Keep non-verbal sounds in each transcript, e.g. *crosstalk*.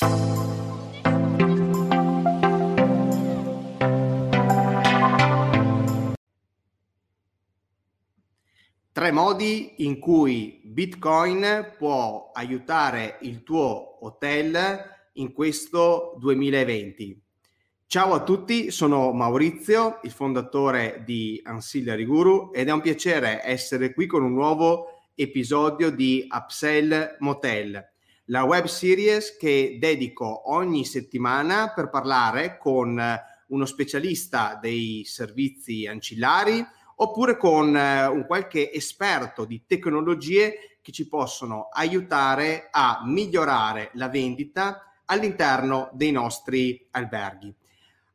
Tre modi in cui Bitcoin può aiutare il tuo hotel in questo 2020. Ciao a tutti, sono Maurizio, il fondatore di Ancillary Guru ed è un piacere essere qui con un nuovo episodio di Upsell Motel, la web series che dedico ogni settimana per parlare con uno specialista dei servizi ancillari oppure con un qualche esperto di tecnologie che ci possono aiutare a migliorare la vendita all'interno dei nostri alberghi.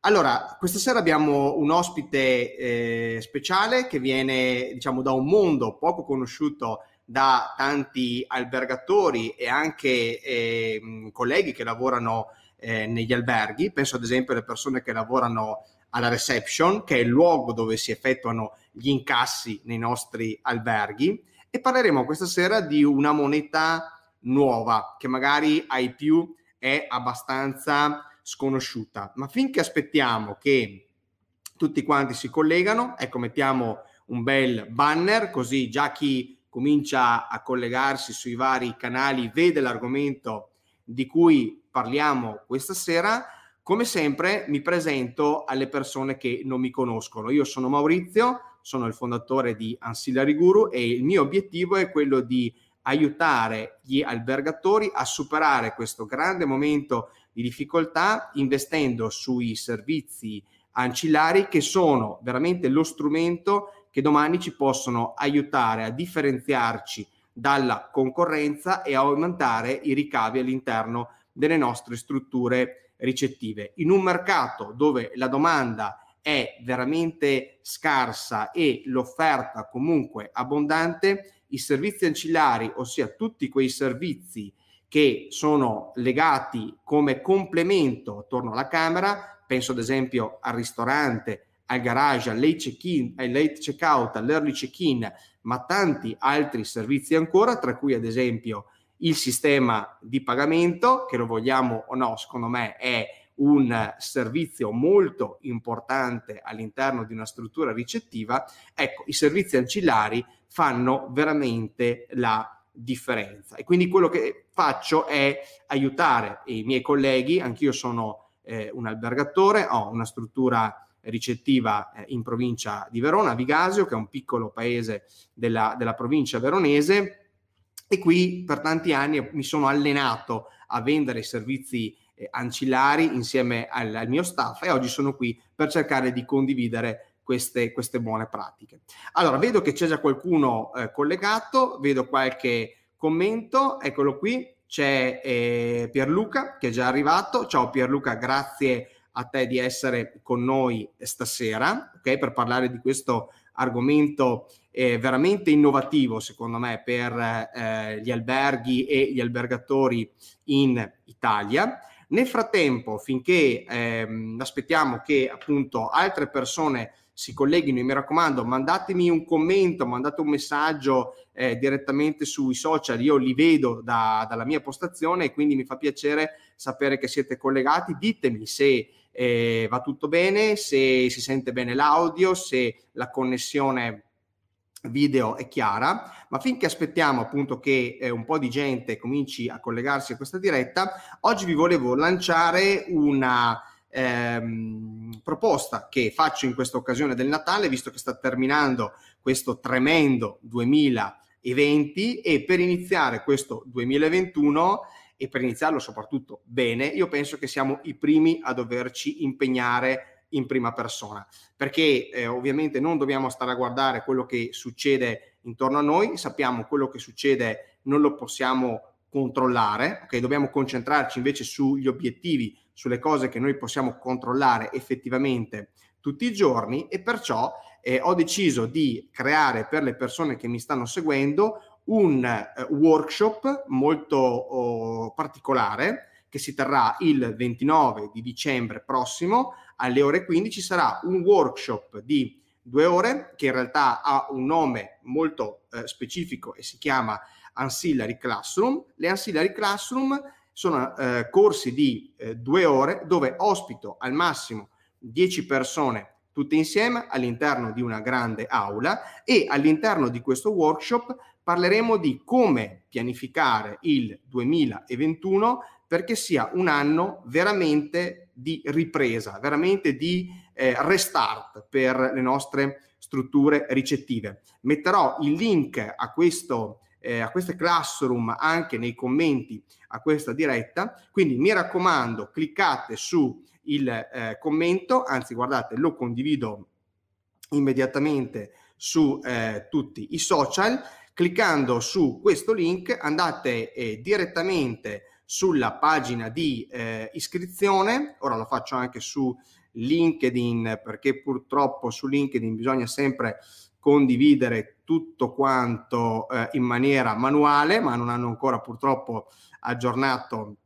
Allora, questa sera abbiamo un ospite eh, speciale che viene, diciamo, da un mondo poco conosciuto da tanti albergatori e anche eh, colleghi che lavorano eh, negli alberghi. Penso ad esempio alle persone che lavorano alla reception, che è il luogo dove si effettuano gli incassi nei nostri alberghi. E parleremo questa sera di una moneta nuova che magari ai più è abbastanza sconosciuta. Ma finché aspettiamo che tutti quanti si collegano, ecco, mettiamo un bel banner così già chi comincia a collegarsi sui vari canali vede l'argomento di cui parliamo questa sera. Come sempre mi presento alle persone che non mi conoscono. Io sono Maurizio, sono il fondatore di Ancillary Guru e il mio obiettivo è quello di aiutare gli albergatori a superare questo grande momento di difficoltà investendo sui servizi ancillari che sono veramente lo strumento che domani ci possono aiutare a differenziarci dalla concorrenza e aumentare i ricavi all'interno delle nostre strutture ricettive. In un mercato dove la domanda è veramente scarsa e l'offerta comunque abbondante, i servizi ancillari, ossia tutti quei servizi che sono legati come complemento attorno alla camera, penso ad esempio al ristorante, al garage, al late check-in, al late check-out, all'early check-in, ma tanti altri servizi ancora, tra cui ad esempio il sistema di pagamento, che lo vogliamo o no, secondo me è un servizio molto importante all'interno di una struttura ricettiva, ecco, i servizi ancillari fanno veramente la differenza. E quindi quello che faccio è aiutare i miei colleghi, anch'io sono eh, un albergatore, ho una struttura ricettiva eh, in provincia di Verona, Vigasio, che è un piccolo paese della, della provincia veronese, e qui per tanti anni mi sono allenato a vendere servizi eh, ancillari insieme al, al, mio staff e oggi sono qui per cercare di condividere queste, queste buone pratiche. Allora, vedo che c'è già qualcuno eh, collegato, vedo qualche commento, eccolo qui, c'è eh, Pierluca che è già arrivato. Ciao Pierluca, grazie a te di essere con noi stasera, ok, per parlare di questo argomento eh, veramente innovativo, secondo me, per eh, gli alberghi e gli albergatori in Italia. Nel frattempo, finché ehm, aspettiamo che appunto altre persone si colleghino, mi raccomando, mandatemi un commento, mandate un messaggio eh, direttamente sui social, io li vedo da, dalla mia postazione e quindi mi fa piacere sapere che siete collegati. Ditemi se eh, va tutto bene, se si sente bene l'audio, se la connessione video è chiara, ma finché aspettiamo appunto che eh, un po' di gente cominci a collegarsi a questa diretta, oggi vi volevo lanciare una ehm, proposta che faccio in questa occasione del Natale, visto che sta terminando questo tremendo 2020 e per iniziare questo 2021 e per iniziarlo soprattutto bene, io penso che siamo i primi a doverci impegnare in prima persona, perché eh, ovviamente non dobbiamo stare a guardare quello che succede intorno a noi, sappiamo quello che succede non lo possiamo controllare, ok? Dobbiamo concentrarci invece sugli obiettivi, sulle cose che noi possiamo controllare effettivamente tutti i giorni e perciò eh, ho deciso di creare per le persone che mi stanno seguendo un eh, workshop molto oh, particolare che si terrà il 29 di dicembre prossimo alle ore 15 sarà un workshop di due ore che in realtà ha un nome molto eh, specifico e si chiama Ancillary Classroom. Le Ancillary Classroom sono eh, corsi di eh, due ore dove ospito al massimo 10 persone tutte insieme all'interno di una grande aula e all'interno di questo workshop parleremo di come pianificare il 2021 perché sia un anno veramente di ripresa, veramente di eh, restart per le nostre strutture ricettive. Metterò il link a questo eh, a queste classroom anche nei commenti a questa diretta. Quindi mi raccomando, cliccate su il eh, commento, anzi guardate, lo condivido immediatamente su eh, tutti i social. Cliccando su questo link andate eh, direttamente sulla pagina di eh, iscrizione. Ora lo faccio anche su LinkedIn perché purtroppo su LinkedIn bisogna sempre condividere tutto quanto eh, in maniera manuale, ma non hanno ancora purtroppo aggiornato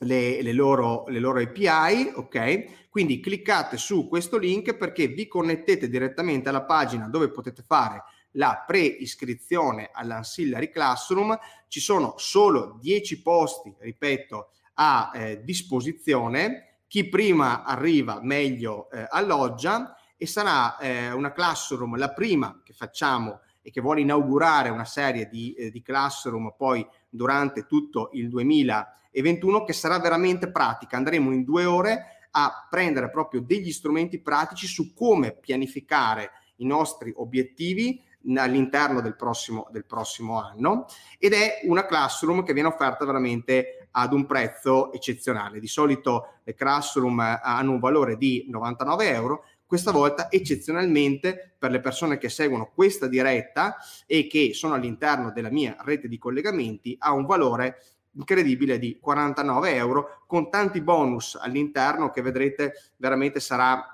le, le, loro, le loro API, ok? Quindi cliccate su questo link perché vi connettete direttamente alla pagina dove potete fare la pre-iscrizione all'Ancillary Classroom. Ci sono solo 10 posti, ripeto, a eh, disposizione. Chi prima arriva meglio eh, alloggia e sarà eh, una classroom, la prima che facciamo e che vuole inaugurare una serie di, eh, di classroom poi durante tutto il 2021 che sarà veramente pratica. Andremo in due ore a prendere proprio degli strumenti pratici su come pianificare i nostri obiettivi all'interno del prossimo, del prossimo anno ed è una classroom che viene offerta veramente ad un prezzo eccezionale. Di solito le classroom hanno un valore di 99 euro, questa volta eccezionalmente per le persone che seguono questa diretta e che sono all'interno della mia rete di collegamenti ha un valore incredibile di 49 euro con tanti bonus all'interno che vedrete veramente sarà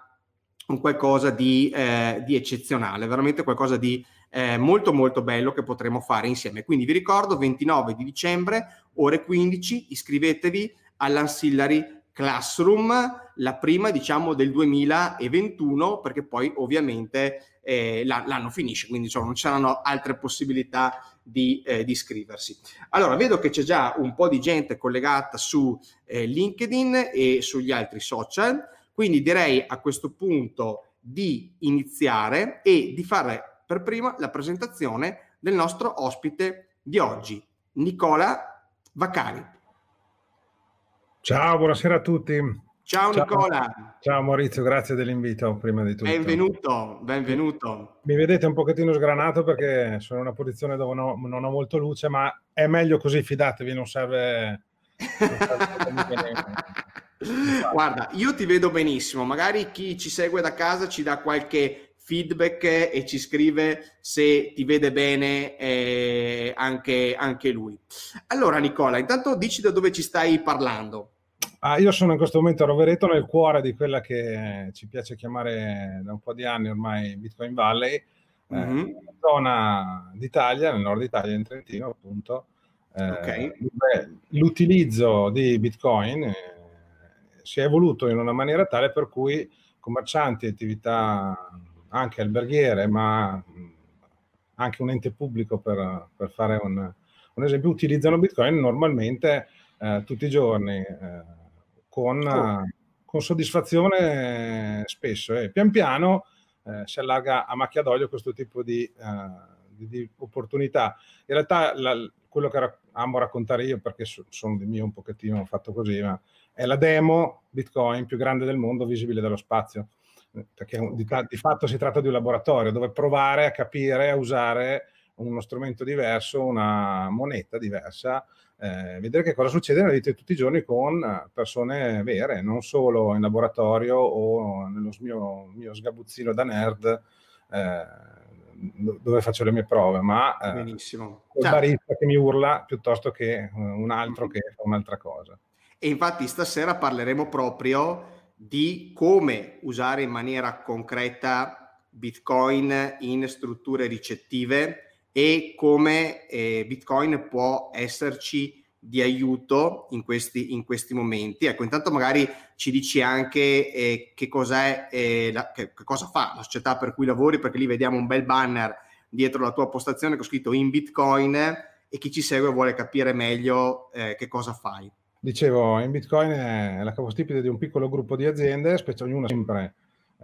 un qualcosa di, eh, di eccezionale, veramente qualcosa di eh, molto molto bello che potremo fare insieme. Quindi vi ricordo 29 di dicembre, ore 15, iscrivetevi all'Ancillary Classroom, la prima diciamo del 2021, perché poi ovviamente eh, l'anno finisce, quindi insomma, non c'erano altre possibilità di, eh, di, iscriversi. Allora, vedo che c'è già un po' di gente collegata su eh, LinkedIn e sugli altri social, quindi direi a questo punto di iniziare e di fare per prima la presentazione del nostro ospite di oggi, Nicola Vaccari. Ciao, buonasera a tutti. Ciao, Ciao Nicola. Ciao Maurizio, grazie dell'invito prima di tutto. Benvenuto, benvenuto. Mi vedete un pochettino sgranato perché sono in una posizione dove no, non ho molto luce, ma è meglio così, fidatevi, non serve... Non serve *laughs* Guarda, io ti vedo benissimo, magari chi ci segue da casa ci dà qualche feedback e ci scrive se ti vede bene eh, anche, anche lui. Allora Nicola, intanto dici da dove ci stai parlando. Ah, io sono in questo momento a Rovereto, nel cuore di quella che ci piace chiamare da un po' di anni ormai Bitcoin Valley, mm-hmm. eh, zona d'Italia, nel nord Italia, in Trentino appunto. Eh, okay. L'utilizzo di Bitcoin eh, si è evoluto in una maniera tale per cui commercianti, attività anche alberghiere, ma anche un ente pubblico per, per fare un, un, esempio, utilizzano Bitcoin normalmente eh, tutti i giorni. Eh, con, oh. con soddisfazione spesso e pian piano eh, si allarga a macchia d'olio questo tipo di, di, di opportunità. In realtà la, quello che amo raccontare io, perché so, sono di mio un pochettino fatto così, ma è la demo Bitcoin più grande del mondo visibile dallo spazio. Perché di, di fatto si tratta di un laboratorio dove provare a capire, a usare uno strumento diverso, una moneta diversa, eh, vedere che cosa succede nella vita di tutti i giorni con persone vere, non solo in laboratorio o nello mio, mio sgabuzzino da nerd eh, dove faccio le mie prove, ma eh, Benissimo. il certo. barista che mi urla piuttosto che eh, un altro che fa un'altra cosa. E infatti stasera parleremo proprio di come usare in maniera concreta Bitcoin in strutture ricettive e come eh, Bitcoin può esserci di aiuto in questi, in questi momenti. Ecco, intanto magari ci dici anche eh, che, cos'è, eh, la, che, che, cosa fa la società per cui lavori, perché lì vediamo un bel banner dietro la tua postazione che ho scritto in Bitcoin e chi ci segue vuole capire meglio eh, che cosa fai. Dicevo, in Bitcoin è la capostipite di un piccolo gruppo di aziende, specie ognuna sempre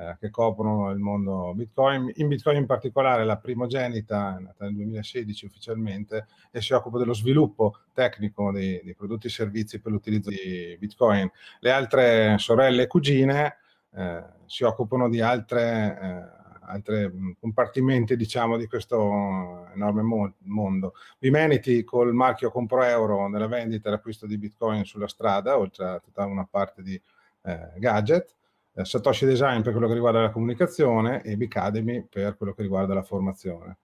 eh, che coprono il mondo Bitcoin. In Bitcoin in particolare la primogenita è nata nel 2016 ufficialmente e si occupa dello sviluppo tecnico di, di prodotti e servizi per l'utilizzo di Bitcoin. Le altre sorelle e cugine eh, si occupano di altre... Eh, altri compartimenti diciamo di questo enorme mo- mondo. Bimenity col marchio Compro Euro nella vendita e l'acquisto di Bitcoin sulla strada, oltre a tutta una parte di eh, gadget, eh, Satoshi Design per quello che riguarda la comunicazione e Bicademy per quello che riguarda la formazione.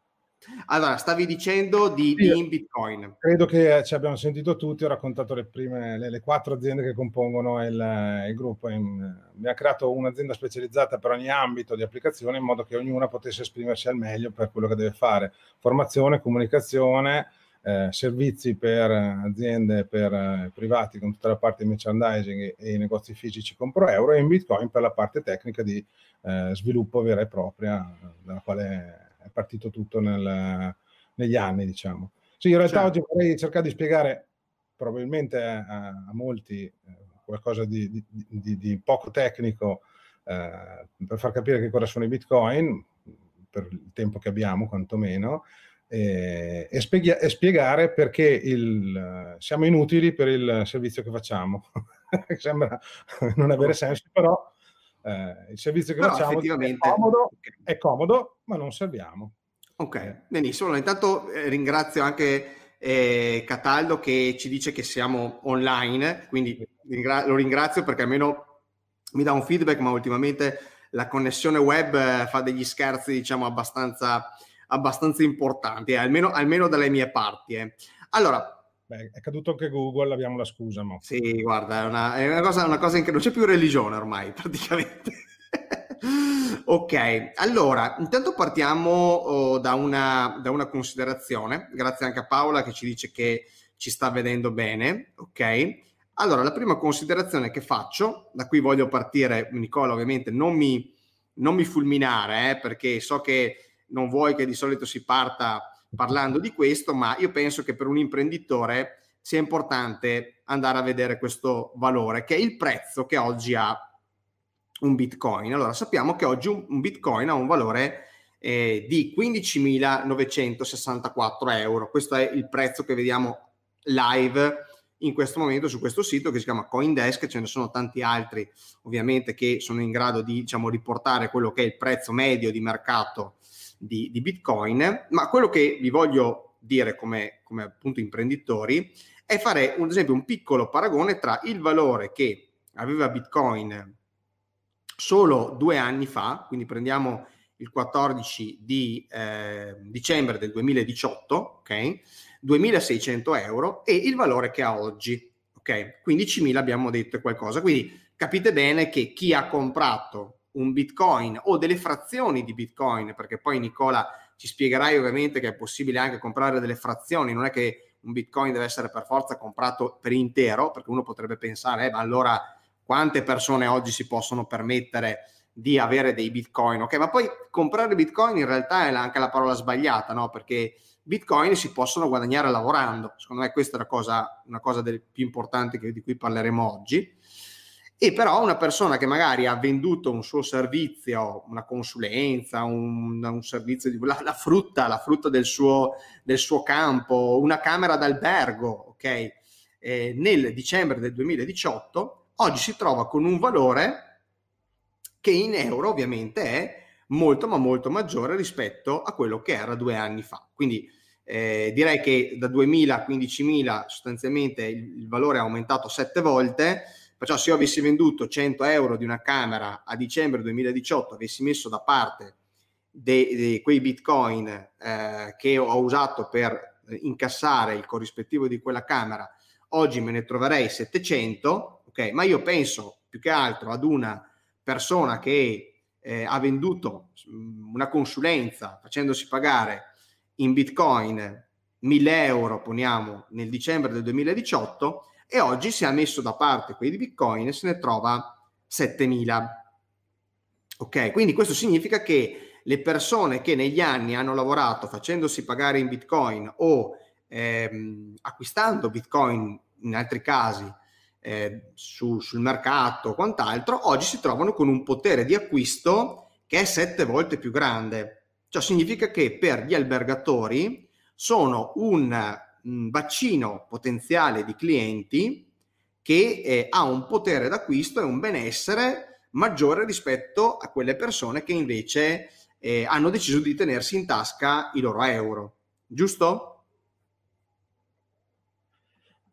Allora, stavi dicendo di, sì, di Bitcoin. Credo che ci abbiamo sentito tutti, ho raccontato le prime, le, le quattro aziende che compongono il, il gruppo. Mi ha creato un'azienda specializzata per ogni ambito di applicazione in modo che ognuna potesse esprimersi al meglio per quello che deve fare. Formazione, comunicazione, eh, servizi per aziende, per eh, privati con tutta la parte di merchandising e, e i negozi fisici con Pro Euro e in Bitcoin per la parte tecnica di eh, sviluppo vera e propria, dalla quale è partito tutto nel, negli anni, diciamo. Sì, in realtà certo. oggi vorrei cercare di spiegare probabilmente a, a molti eh, qualcosa di, di, di, di, poco tecnico eh, per far capire che cosa sono i bitcoin, per il tempo che abbiamo quantomeno, e, e, spiega, e spiegare perché il, siamo inutili per il servizio che facciamo. *laughs* Sembra non avere senso, però eh, il servizio che Però facciamo è comodo, è comodo, ma non serviamo. Ok, benissimo. Intanto eh, ringrazio anche eh, Cataldo che ci dice che siamo online, quindi ringra- lo ringrazio perché almeno mi dà un feedback, ma ultimamente la connessione web eh, fa degli scherzi, diciamo, abbastanza, abbastanza importanti, eh, almeno, almeno, dalle mie parti. Eh. Allora, Beh, è caduto anche Google, abbiamo la scusa. Ma... Sì, guarda, è una, è una cosa, una cosa in che non c'è più religione ormai, *laughs* praticamente. ok, allora, intanto partiamo oh, da, una, da una considerazione, grazie anche a Paola che ci dice che ci sta vedendo bene, ok? Allora, la prima considerazione che faccio, da qui voglio partire, Nicola ovviamente non mi, non mi fulminare, eh, perché so che non vuoi che di solito si parta parlando di questo, ma io penso che per un imprenditore sia importante andare a vedere questo valore, che è il prezzo che oggi ha un Bitcoin. Allora, sappiamo che oggi un, Bitcoin ha un valore eh, di 15.964 euro. Questo è il prezzo che vediamo live in questo momento su questo sito che si chiama Coindesk, ce ne sono tanti altri ovviamente che sono in grado di diciamo, riportare quello che è il prezzo medio di mercato di, di Bitcoin, ma quello che vi voglio dire come, come appunto imprenditori è fare un esempio un piccolo paragone tra il valore che aveva Bitcoin solo due anni fa, quindi prendiamo il 14 di eh, dicembre del 2018, ok? 2600 euro e il valore che ha oggi, ok? 15.000 abbiamo detto qualcosa, quindi capite bene che chi ha comprato un bitcoin o delle frazioni di bitcoin, perché poi Nicola ci spiegherai ovviamente che è possibile anche comprare delle frazioni, non è che un bitcoin deve essere per forza comprato per intero, perché uno potrebbe pensare, eh, ma allora quante persone oggi si possono permettere di avere dei bitcoin? Ok, ma poi comprare bitcoin in realtà è anche la parola sbagliata, no? Perché bitcoin si possono guadagnare lavorando. Secondo me questa è una cosa, una cosa delle più importanti che, di cui parleremo oggi e però una persona che magari ha venduto un suo servizio, una consulenza, un, un servizio di la, la, frutta, la frutta del suo, del suo campo, una camera d'albergo, ok? Eh, nel dicembre del 2018, oggi si trova con un valore che in euro ovviamente è molto ma molto maggiore rispetto a quello che era due anni fa. Quindi eh, direi che da 2.000 a 15.000 sostanzialmente il, valore è aumentato sette volte Perciò se io avessi venduto 100 euro di una camera a dicembre 2018, avessi messo da parte de, de quei bitcoin eh, che ho usato per incassare il corrispettivo di quella camera, oggi me ne troverei 700, ok? Ma io penso più che altro ad una persona che eh, ha venduto mm, una consulenza facendosi pagare in bitcoin 1000 euro, poniamo, nel dicembre del 2018 e oggi si è messo da parte quei di Bitcoin se ne trova 7000. Ok, quindi questo significa che le persone che negli anni hanno lavorato facendosi pagare in Bitcoin o ehm, acquistando Bitcoin in altri casi eh, su, sul mercato o quant'altro, oggi si trovano con un potere di acquisto che è sette volte più grande. Ciò significa che per gli albergatori sono un, un bacino potenziale di clienti che eh, ha un potere d'acquisto e un benessere maggiore rispetto a quelle persone che invece eh, hanno deciso di tenersi in tasca i loro euro. Giusto?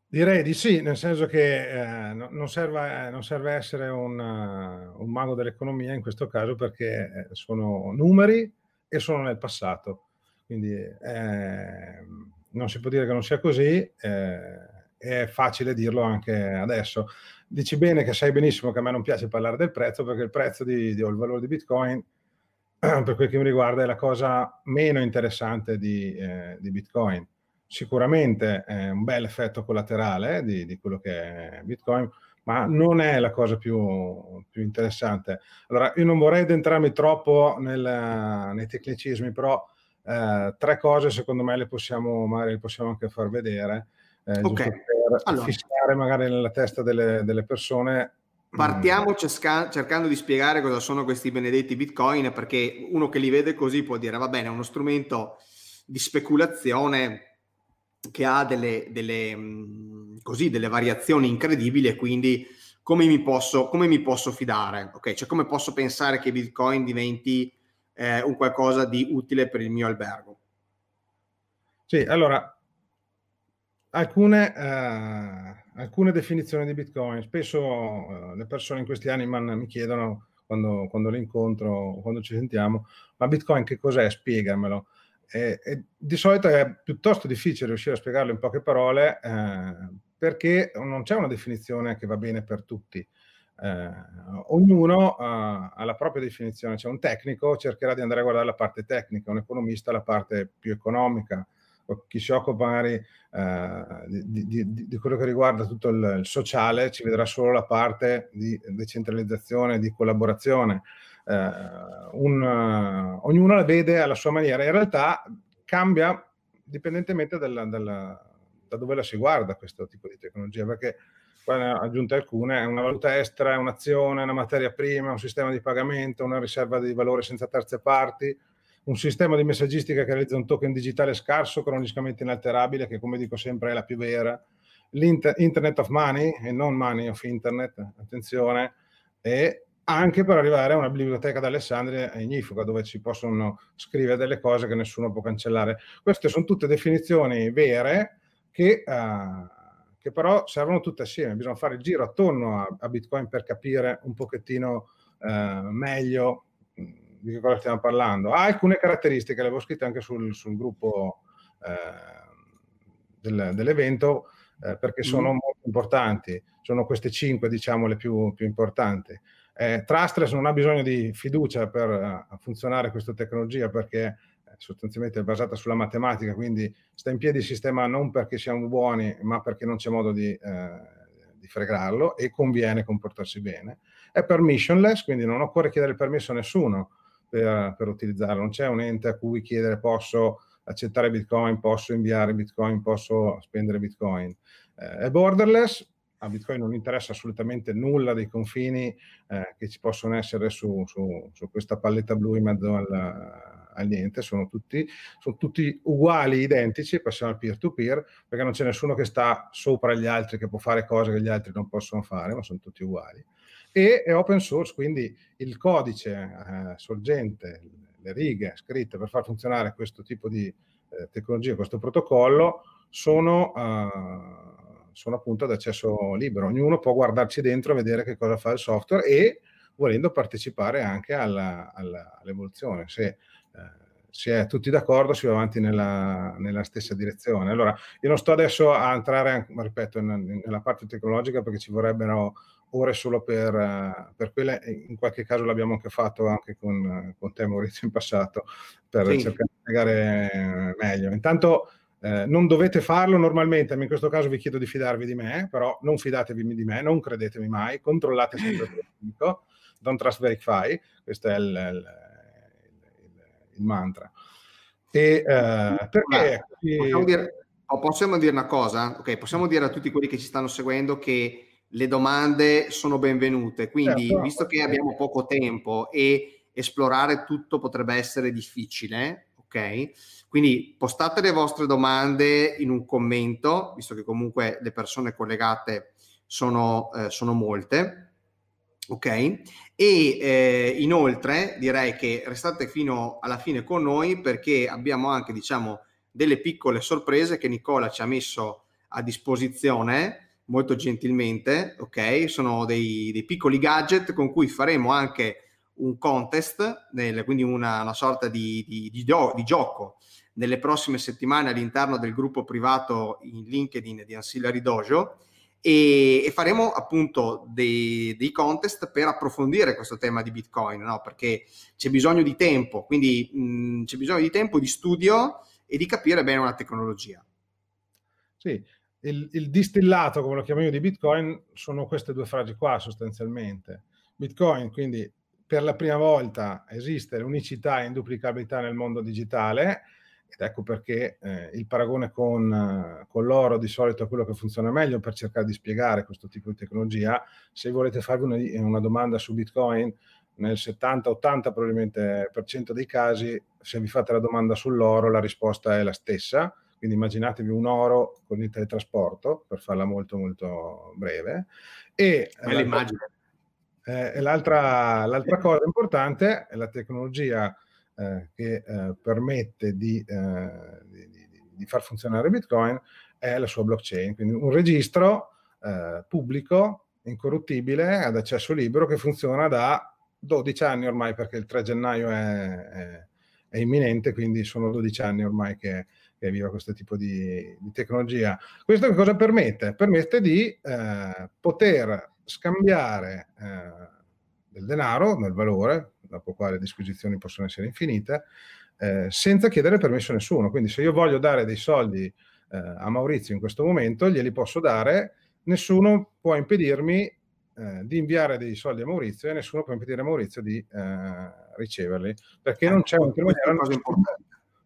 Direi di sì, nel senso che eh, non, serve, non, serve, essere un, uh, un, mago dell'economia in questo caso perché eh, sono numeri e sono nel passato. Quindi eh, non si può dire che non sia così, eh, è facile dirlo anche adesso. Dici bene che sai benissimo che a me non piace parlare del prezzo perché il prezzo di, di, o il valore di Bitcoin, *clears throat* per quel che mi riguarda, è la cosa meno interessante di, eh, di Bitcoin sicuramente è un bel effetto collaterale di, di, quello che è Bitcoin, ma non è la cosa più, più interessante. Allora, io non vorrei addentrarmi troppo nel, nei tecnicismi, però eh, tre cose secondo me le possiamo, magari le possiamo anche far vedere, eh, okay. per allora. fissare magari nella testa delle, delle persone Partiamo mm. cerca- cercando di spiegare cosa sono questi benedetti bitcoin, perché uno che li vede così può dire, va bene, è uno strumento di speculazione che ha delle, delle, mm, così, delle variazioni incredibili e quindi come mi posso, come mi posso fidare? Ok, cioè come posso pensare che Bitcoin diventi eh, un qualcosa di utile per il mio albergo? Sì, allora, alcune, eh, alcune definizioni di Bitcoin. Spesso eh, le persone in questi anni mi chiedono, quando, quando le incontro, quando ci sentiamo, ma Bitcoin che cos'è? Spiegamelo. E, e di solito è piuttosto difficile riuscire a spiegarlo in poche parole eh, perché non c'è una definizione che va bene per tutti. Eh, ognuno uh, ha la propria definizione, c'è un tecnico cercherà di andare a guardare la parte tecnica, un economista la parte più economica, chi si occupa magari uh, di, di, di, quello che riguarda tutto il, il, sociale ci vedrà solo la parte di decentralizzazione, di collaborazione. Eh, un, uh, ognuno la vede alla sua maniera. In realtà cambia dipendentemente dalla, dalla, da dove la si guarda questo tipo di tecnologia, perché poi ne ho aggiunte alcune, è una valuta estera, è un'azione, una materia prima, un sistema di pagamento, una riserva di valore senza terze parti, un sistema di messaggistica che realizza un token digitale scarso, cronicamente inalterabile, che come dico sempre è la più vera, l'internet of money e non money of internet, attenzione, e anche per arrivare a una biblioteca d'Alessandria ignifuga dove ci possono scrivere delle cose che nessuno può cancellare. Queste sono tutte definizioni vere che, uh, che però servono tutte assieme. Bisogna fare il giro attorno a, a Bitcoin per capire un pochettino uh, meglio mm, di che cosa stiamo parlando. Ha alcune caratteristiche, le avevo scritte anche sul, sul gruppo uh, del, dell'evento, perché sono mm. molto importanti. Sono queste cinque, diciamo, le più, più importanti. Eh, Trustless non ha bisogno di fiducia per uh, funzionare questa tecnologia perché eh, sostanzialmente è basata sulla matematica, quindi sta in piedi il sistema non perché siamo buoni, ma perché non c'è modo di, eh, di fregarlo e conviene comportarsi bene. È permissionless, quindi non occorre chiedere permesso a nessuno per, per utilizzarlo, non c'è un ente a cui chiedere posso accettare Bitcoin, posso inviare Bitcoin, posso spendere Bitcoin. Eh, è borderless, a Bitcoin non interessa assolutamente nulla dei confini eh, che ci possono essere su, su, su, questa palletta blu in mezzo al, al niente, sono tutti, sono tutti, uguali, identici, passiamo al peer-to-peer, perché non c'è nessuno che sta sopra gli altri, che può fare cose che gli altri non possono fare, ma sono tutti uguali. E è open source, quindi il codice eh, sorgente, le righe scritte per far funzionare questo tipo di eh, tecnologia, questo protocollo, sono... Uh, sono appunto ad accesso libero. Ognuno può guardarci dentro, vedere che cosa fa il software e volendo partecipare anche alla, alla, all'evoluzione. Se eh, si è tutti d'accordo, si va avanti nella, nella, stessa direzione. Allora, io non sto adesso a entrare, ripeto, nella parte tecnologica perché ci vorrebbero ore solo per, per quelle, in qualche caso l'abbiamo anche fatto anche con, con te Maurizio in passato, per sì. cercare di spiegare meglio. Intanto eh, non dovete farlo normalmente, in questo caso vi chiedo di fidarvi di me, però non fidatevi di me, non credetemi mai, controllate sempre quello che dico, don't trust verify, questo è il, il, il, mantra. E, uh, perché... Possiamo dire, possiamo dire una cosa? Ok, possiamo dire a tutti quelli che ci stanno seguendo che le domande sono benvenute. Quindi, certo. visto che abbiamo poco tempo e esplorare tutto potrebbe essere difficile, ok? Quindi postate le vostre domande in un commento, visto che comunque le persone collegate sono, eh, sono molte. Ok? E eh, inoltre direi che restate fino alla fine con noi perché abbiamo anche, diciamo, delle piccole sorprese che Nicola ci ha messo a disposizione molto gentilmente, ok? Sono dei, dei piccoli gadget con cui faremo anche un contest, nel, quindi una, una sorta di, di, di, di, gioco nelle prossime settimane all'interno del gruppo privato in LinkedIn di Ancillary Dojo e, e faremo appunto dei, dei, contest per approfondire questo tema di Bitcoin, no? perché c'è bisogno di tempo, quindi mh, c'è bisogno di tempo, di studio e di capire bene una tecnologia. Sì, il, il distillato, come lo chiamo io, di Bitcoin sono queste due frasi qua sostanzialmente. Bitcoin, quindi per la prima volta esiste l'unicità e induplicabilità nel mondo digitale ed ecco perché eh, il paragone con, eh, con, l'oro di solito è quello che funziona meglio per cercare di spiegare questo tipo di tecnologia. Se volete farvi una, una domanda su Bitcoin, nel 70-80 probabilmente per cento dei casi, se vi fate la domanda sull'oro, la risposta è la stessa. Quindi immaginatevi un oro con il teletrasporto, per farla molto molto breve. E, eh, eh, l'altra, l'altra cosa importante è la tecnologia eh, che eh, permette di, eh, di, di, far funzionare Bitcoin è la sua blockchain, quindi un registro eh, pubblico, incorruttibile, ad accesso libero, che funziona da 12 anni ormai, perché il 3 gennaio è, è, è imminente, quindi sono 12 anni ormai che, che viva questo tipo di, di, tecnologia. Questo che cosa permette? Permette di eh, poter scambiare eh, del denaro, nel valore, dopo qua le disquisizioni possono essere infinite, eh, senza chiedere permesso a nessuno. Quindi se io voglio dare dei soldi eh, a Maurizio in questo momento, glieli posso dare, nessuno può impedirmi eh, di inviare dei soldi a Maurizio e nessuno può impedire a Maurizio di eh, riceverli, perché non c'è un intermediario.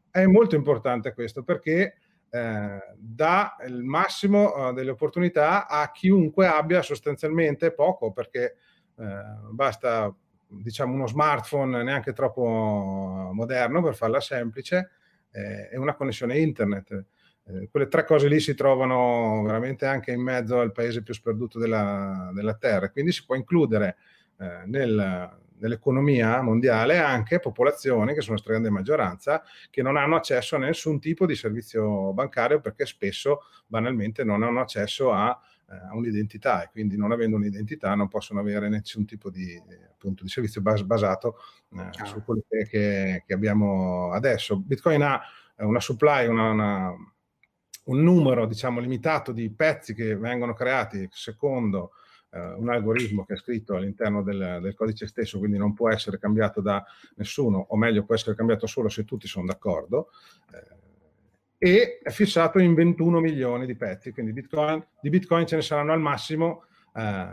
È molto importante questo perché eh, dà il massimo eh, delle opportunità a chiunque abbia sostanzialmente poco, perché eh, basta diciamo uno smartphone neanche troppo moderno per farla semplice eh, e una connessione internet. Eh, quelle tre cose lì si trovano veramente anche in mezzo al paese più sperduto della, della Terra, quindi si può includere eh, nel, nell'economia mondiale anche popolazioni, che sono la stragrande maggioranza, che non hanno accesso a nessun tipo di servizio bancario perché spesso banalmente non hanno accesso a eh, a un'identità e quindi non avendo un'identità non possono avere nessun tipo di, appunto, di servizio bas- basato eh, su quello che, che, che, abbiamo adesso. Bitcoin ha una supply, una, una, un numero diciamo limitato di pezzi che vengono creati secondo eh, un algoritmo che è scritto all'interno del, del, codice stesso, quindi non può essere cambiato da nessuno, o meglio può essere cambiato solo se tutti sono d'accordo. Eh, e è fissato in 21 milioni di pezzi, quindi Bitcoin, di Bitcoin ce ne saranno al massimo eh,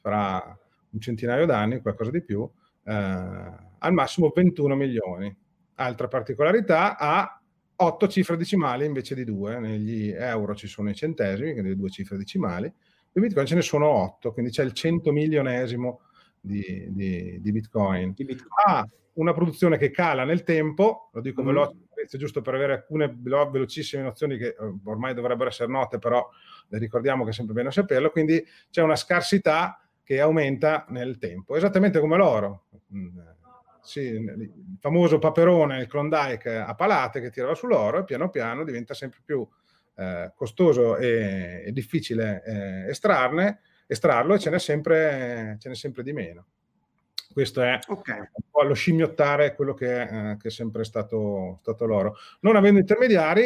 fra un centinaio d'anni, qualcosa di più, eh, al massimo 21 milioni. Altra particolarità, ha 8 cifre decimali invece di 2, negli euro ci sono i centesimi, quindi due cifre decimali, di Bitcoin ce ne sono 8, quindi c'è il 100 milionesimo di, di, di, Bitcoin. Bitcoin. Ha una produzione che cala nel tempo, lo dico mm. veloce, giusto per avere alcune velocissime nozioni che eh, ormai dovrebbero essere note, però le ricordiamo che è sempre bene saperlo, quindi c'è una scarsità che aumenta nel tempo, esattamente come l'oro. Mm, sì, il famoso paperone, il Klondike a palate che tirava sull'oro e piano piano diventa sempre più eh, costoso e, e difficile eh, estrarne, estrarlo e ce n'è sempre, ce n'è sempre di meno. Questo è okay. un po' lo scimmiottare quello che, eh, che è sempre stato, stato, loro. Non avendo intermediari,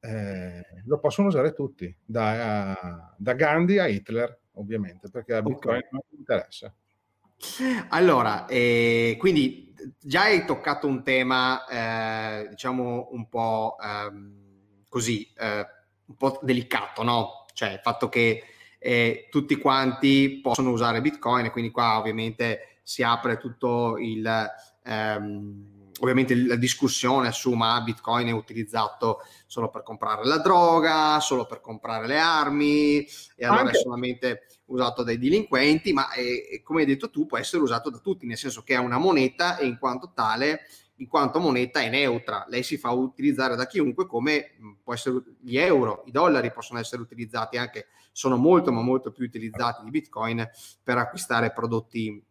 eh, lo possono usare tutti, da, da, Gandhi a Hitler, ovviamente, perché a Bitcoin okay. non interessa. Allora, eh, quindi già hai toccato un tema, eh, diciamo, un po' ehm, così, eh, un po' delicato, no? Cioè il fatto che eh, tutti quanti possono usare Bitcoin e quindi qua ovviamente si apre tutto il, ehm, ovviamente la discussione su ma Bitcoin è utilizzato solo per comprare la droga, solo per comprare le armi e allora Anche. è solamente usato dai delinquenti, ma è, come hai detto tu può essere usato da tutti, nel senso che è una moneta e in quanto tale in quanto moneta è neutra, lei si fa utilizzare da chiunque come può essere gli euro, i dollari possono essere utilizzati anche, sono molto ma molto più utilizzati di Bitcoin per acquistare prodotti,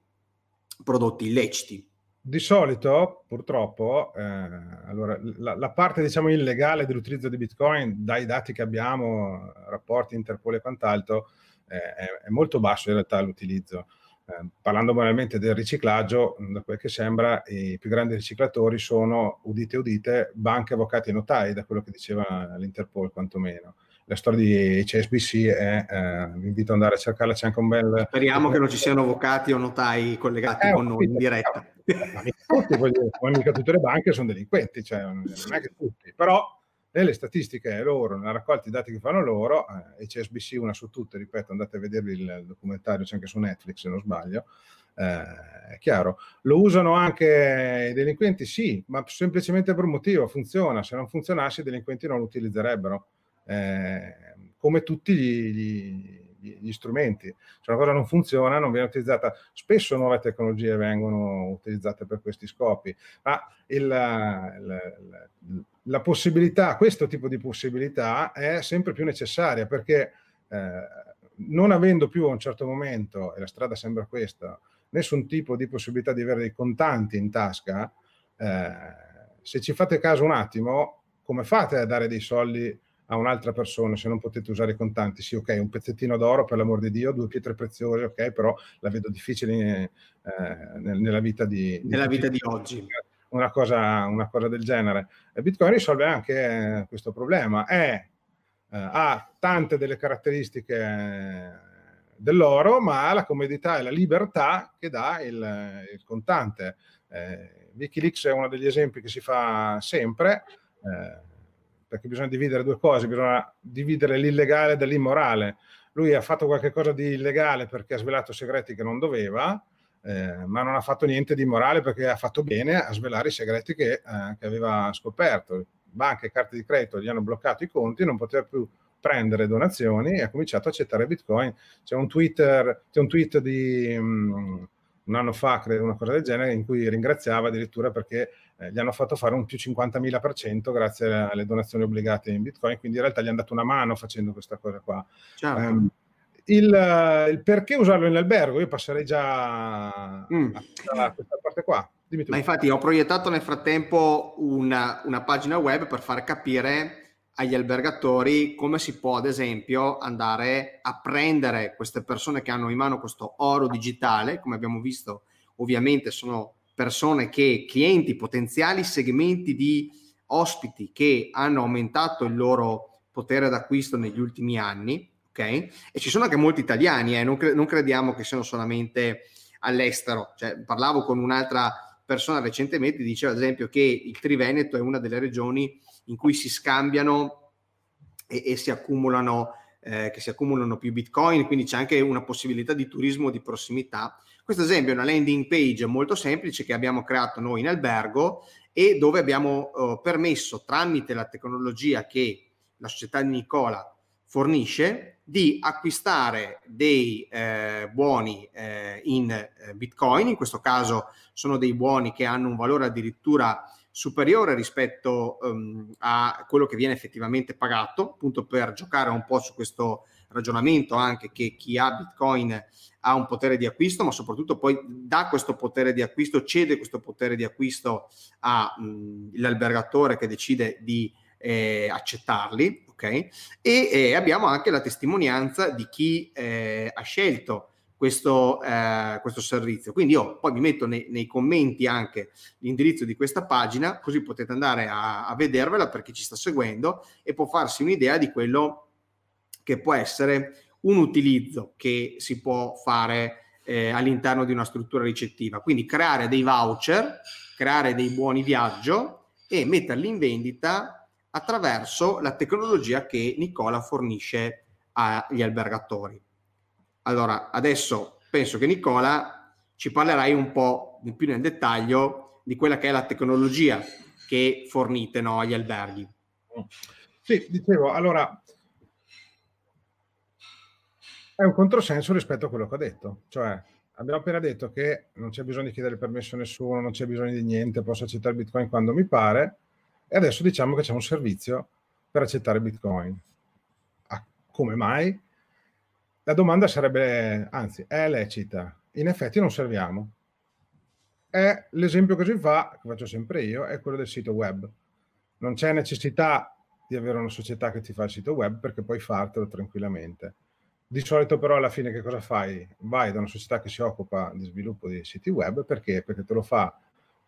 prodotti illeciti. Di solito, purtroppo, eh, allora, la, la, parte diciamo illegale dell'utilizzo di Bitcoin, dai dati che abbiamo, rapporti Interpol e quant'altro, eh, è, è molto basso in realtà l'utilizzo. Eh, parlando banalmente del riciclaggio, da quel che sembra, i più grandi riciclatori sono, udite udite, banche, avvocati e notai, da quello che diceva l'Interpol quantomeno. La storia di HSBC è, eh, vi invito ad andare a cercarla, c'è anche un bel... Speriamo che non ci siano avvocati o notai collegati eh, con noi in diretta. Tutti, come mica tutte le banche sono delinquenti, cioè non è che tutti, però nelle statistiche loro, nella raccolta i dati che fanno loro, eh, HSBC una su tutte, ripeto, andate a vedervi il documentario, c'è anche su Netflix se non sbaglio, eh, è chiaro. Lo usano anche i delinquenti? Sì, ma semplicemente per un motivo, funziona, se non funzionasse i delinquenti non lo utilizzerebbero, eh, come tutti gli, gli gli strumenti. Se una cosa non funziona, non viene utilizzata. Spesso nuove tecnologie vengono utilizzate per questi scopi, ma il, il, la possibilità, questo tipo di possibilità è sempre più necessaria perché eh, non avendo più a un certo momento, e la strada sembra questa, nessun tipo di possibilità di avere dei contanti in tasca, eh, se ci fate caso un attimo, come fate a dare dei soldi a un'altra persona se non potete usare i contanti. Sì, ok, un pezzettino d'oro per l'amor di Dio, due pietre preziose, ok, però la vedo difficile eh, nella vita di, nella vita di oggi. Una cosa, una cosa, del genere. Bitcoin risolve anche questo problema. È, eh, ha tante delle caratteristiche dell'oro, ma ha la comodità e la libertà che dà il, il contante. Eh, Wikileaks è uno degli esempi che si fa sempre. Eh, perché bisogna dividere due cose, bisogna dividere l'illegale dall'immorale. Lui ha fatto qualcosa di illegale perché ha svelato segreti che non doveva, eh, ma non ha fatto niente di immorale perché ha fatto bene a svelare i segreti che, eh, che aveva scoperto. Banche e carte di credito gli hanno bloccato i conti, non poteva più prendere donazioni e ha cominciato a accettare Bitcoin. C'è un, Twitter, c'è un tweet di um, un anno fa, credo, una cosa del genere, in cui ringraziava addirittura perché eh, gli hanno fatto fare un più 50.000% grazie alle donazioni obbligate in Bitcoin, quindi in realtà gli hanno dato una mano facendo questa cosa qua. Certo. Um, il, il, perché usarlo in albergo? Io passerei già mm. a, questa parte qua. Ma infatti ho proiettato nel frattempo una, una pagina web per far capire agli albergatori come si può ad esempio andare a prendere queste persone che hanno in mano questo oro digitale, come abbiamo visto ovviamente sono persone che, clienti potenziali, segmenti di ospiti che hanno aumentato il loro potere d'acquisto negli ultimi anni, ok? E ci sono anche molti italiani, eh? non, cre- non, crediamo che siano solamente all'estero. Cioè, parlavo con un'altra persona recentemente, diceva ad esempio che il Triveneto è una delle regioni in cui si scambiano e, e si accumulano eh, che si accumulano più bitcoin, quindi c'è anche una possibilità di turismo di prossimità. Questo esempio è una landing page molto semplice che abbiamo creato noi in albergo e dove abbiamo eh, permesso tramite la tecnologia che la società di Nicola fornisce di acquistare dei eh, buoni eh, in eh, bitcoin, in questo caso sono dei buoni che hanno un valore addirittura superiore rispetto um, a quello che viene effettivamente pagato, appunto per giocare un po' su questo ragionamento anche che chi ha Bitcoin ha un potere di acquisto, ma soprattutto poi dà questo potere di acquisto, cede questo potere di acquisto all'albergatore che decide di eh, accettarli, ok? E eh, abbiamo anche la testimonianza di chi eh, ha scelto questo, eh, questo servizio. Quindi io poi mi metto nei, nei, commenti anche l'indirizzo di questa pagina, così potete andare a, a vedervela per chi ci sta seguendo e può farsi un'idea di quello che può essere un utilizzo che si può fare eh, all'interno di una struttura ricettiva. Quindi creare dei voucher, creare dei buoni viaggio e metterli in vendita attraverso la tecnologia che Nicola fornisce agli albergatori. Allora, adesso penso che Nicola ci parlerai un po' più nel dettaglio di quella che è la tecnologia che fornite no, agli alberghi. Sì, dicevo, allora è un controsenso rispetto a quello che ho detto, cioè abbiamo appena detto che non c'è bisogno di chiedere permesso a nessuno, non c'è bisogno di niente, posso accettare Bitcoin quando mi pare e adesso diciamo che c'è un servizio per accettare Bitcoin. Ah, come mai? La domanda sarebbe, anzi, è lecita. In effetti non serviamo. È l'esempio che si fa, che faccio sempre io, è quello del sito web. Non c'è necessità di avere una società che ti fa il sito web perché puoi fartelo tranquillamente. Di solito però alla fine che cosa fai? Vai da una società che si occupa di sviluppo di siti web perché? Perché te lo fa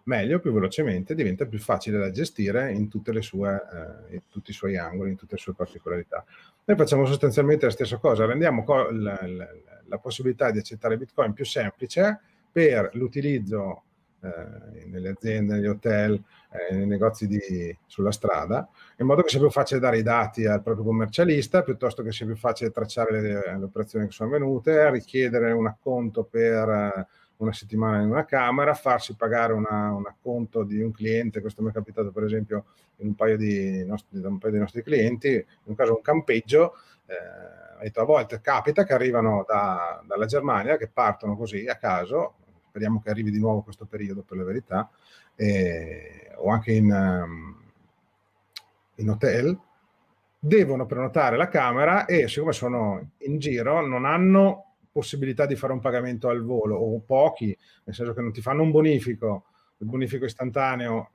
meglio, più velocemente, diventa più facile da gestire in, sue, eh, in tutti i suoi angoli, in tutte le sue particolarità. Noi facciamo sostanzialmente la stessa cosa, rendiamo co- la, la, la, possibilità di accettare Bitcoin più semplice per l'utilizzo eh, nelle aziende, negli hotel, eh, nei negozi di, sulla strada, in modo che sia più facile dare i dati al proprio commercialista, piuttosto che sia più facile tracciare le, le operazioni che sono avvenute, richiedere un acconto per una settimana in una camera, farsi pagare una, un acconto di un cliente, questo mi è capitato per esempio in un paio di nostri, da un paio dei nostri clienti, in un caso un campeggio, eh, a volte capita che arrivano da, dalla Germania, che partono così a caso, speriamo che arrivi di nuovo questo periodo per la verità, eh, o anche in, um, in hotel, devono prenotare la camera e siccome sono in giro non hanno possibilità di fare un pagamento al volo o pochi, nel senso che non ti fanno un bonifico, il bonifico istantaneo,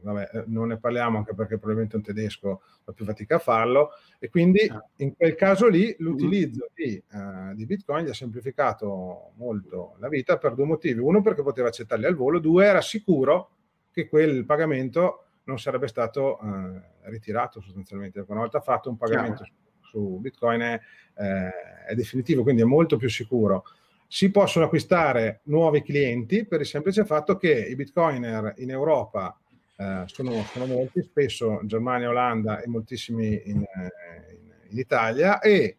vabbè, eh, non ne parliamo anche perché probabilmente un tedesco fa più fatica a farlo e quindi ah. in quel caso lì l'utilizzo di, uh, di, Bitcoin gli ha semplificato molto la vita per due motivi. Uno perché poteva accettarli al volo, due era sicuro che quel pagamento non sarebbe stato uh, ritirato sostanzialmente. Una volta fatto un pagamento Chiaro su Bitcoin è, eh, è definitivo, quindi è molto più sicuro. Si possono acquistare nuovi clienti per il semplice fatto che i bitcoiner in Europa eh, sono, sono, molti, spesso Germania, Olanda e moltissimi in, eh, in, in, Italia e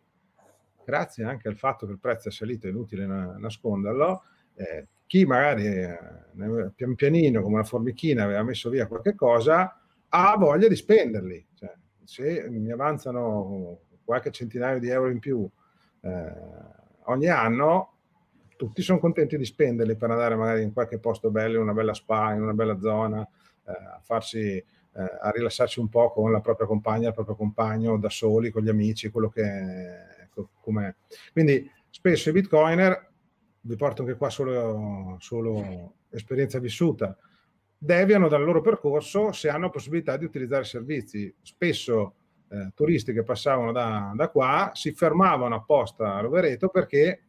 grazie anche al fatto che il prezzo è salito, è inutile nasconderlo, eh, chi magari eh, pian pianino come una formichina aveva messo via qualche cosa ha voglia di spenderli. Cioè, se mi avanzano qualche centinaio di euro in più eh, ogni anno, tutti sono contenti di spenderli per andare magari in qualche posto bello, in una bella spa, in una bella zona, eh, a farsi eh, a rilassarsi un po' con la propria compagna, il proprio compagno, da soli, con gli amici, quello che è. Quindi spesso i bitcoiner, vi porto anche qua solo, solo esperienza vissuta, deviano dal loro percorso se hanno possibilità di utilizzare servizi. Spesso eh, turisti che passavano da, da, qua si fermavano apposta a Rovereto perché,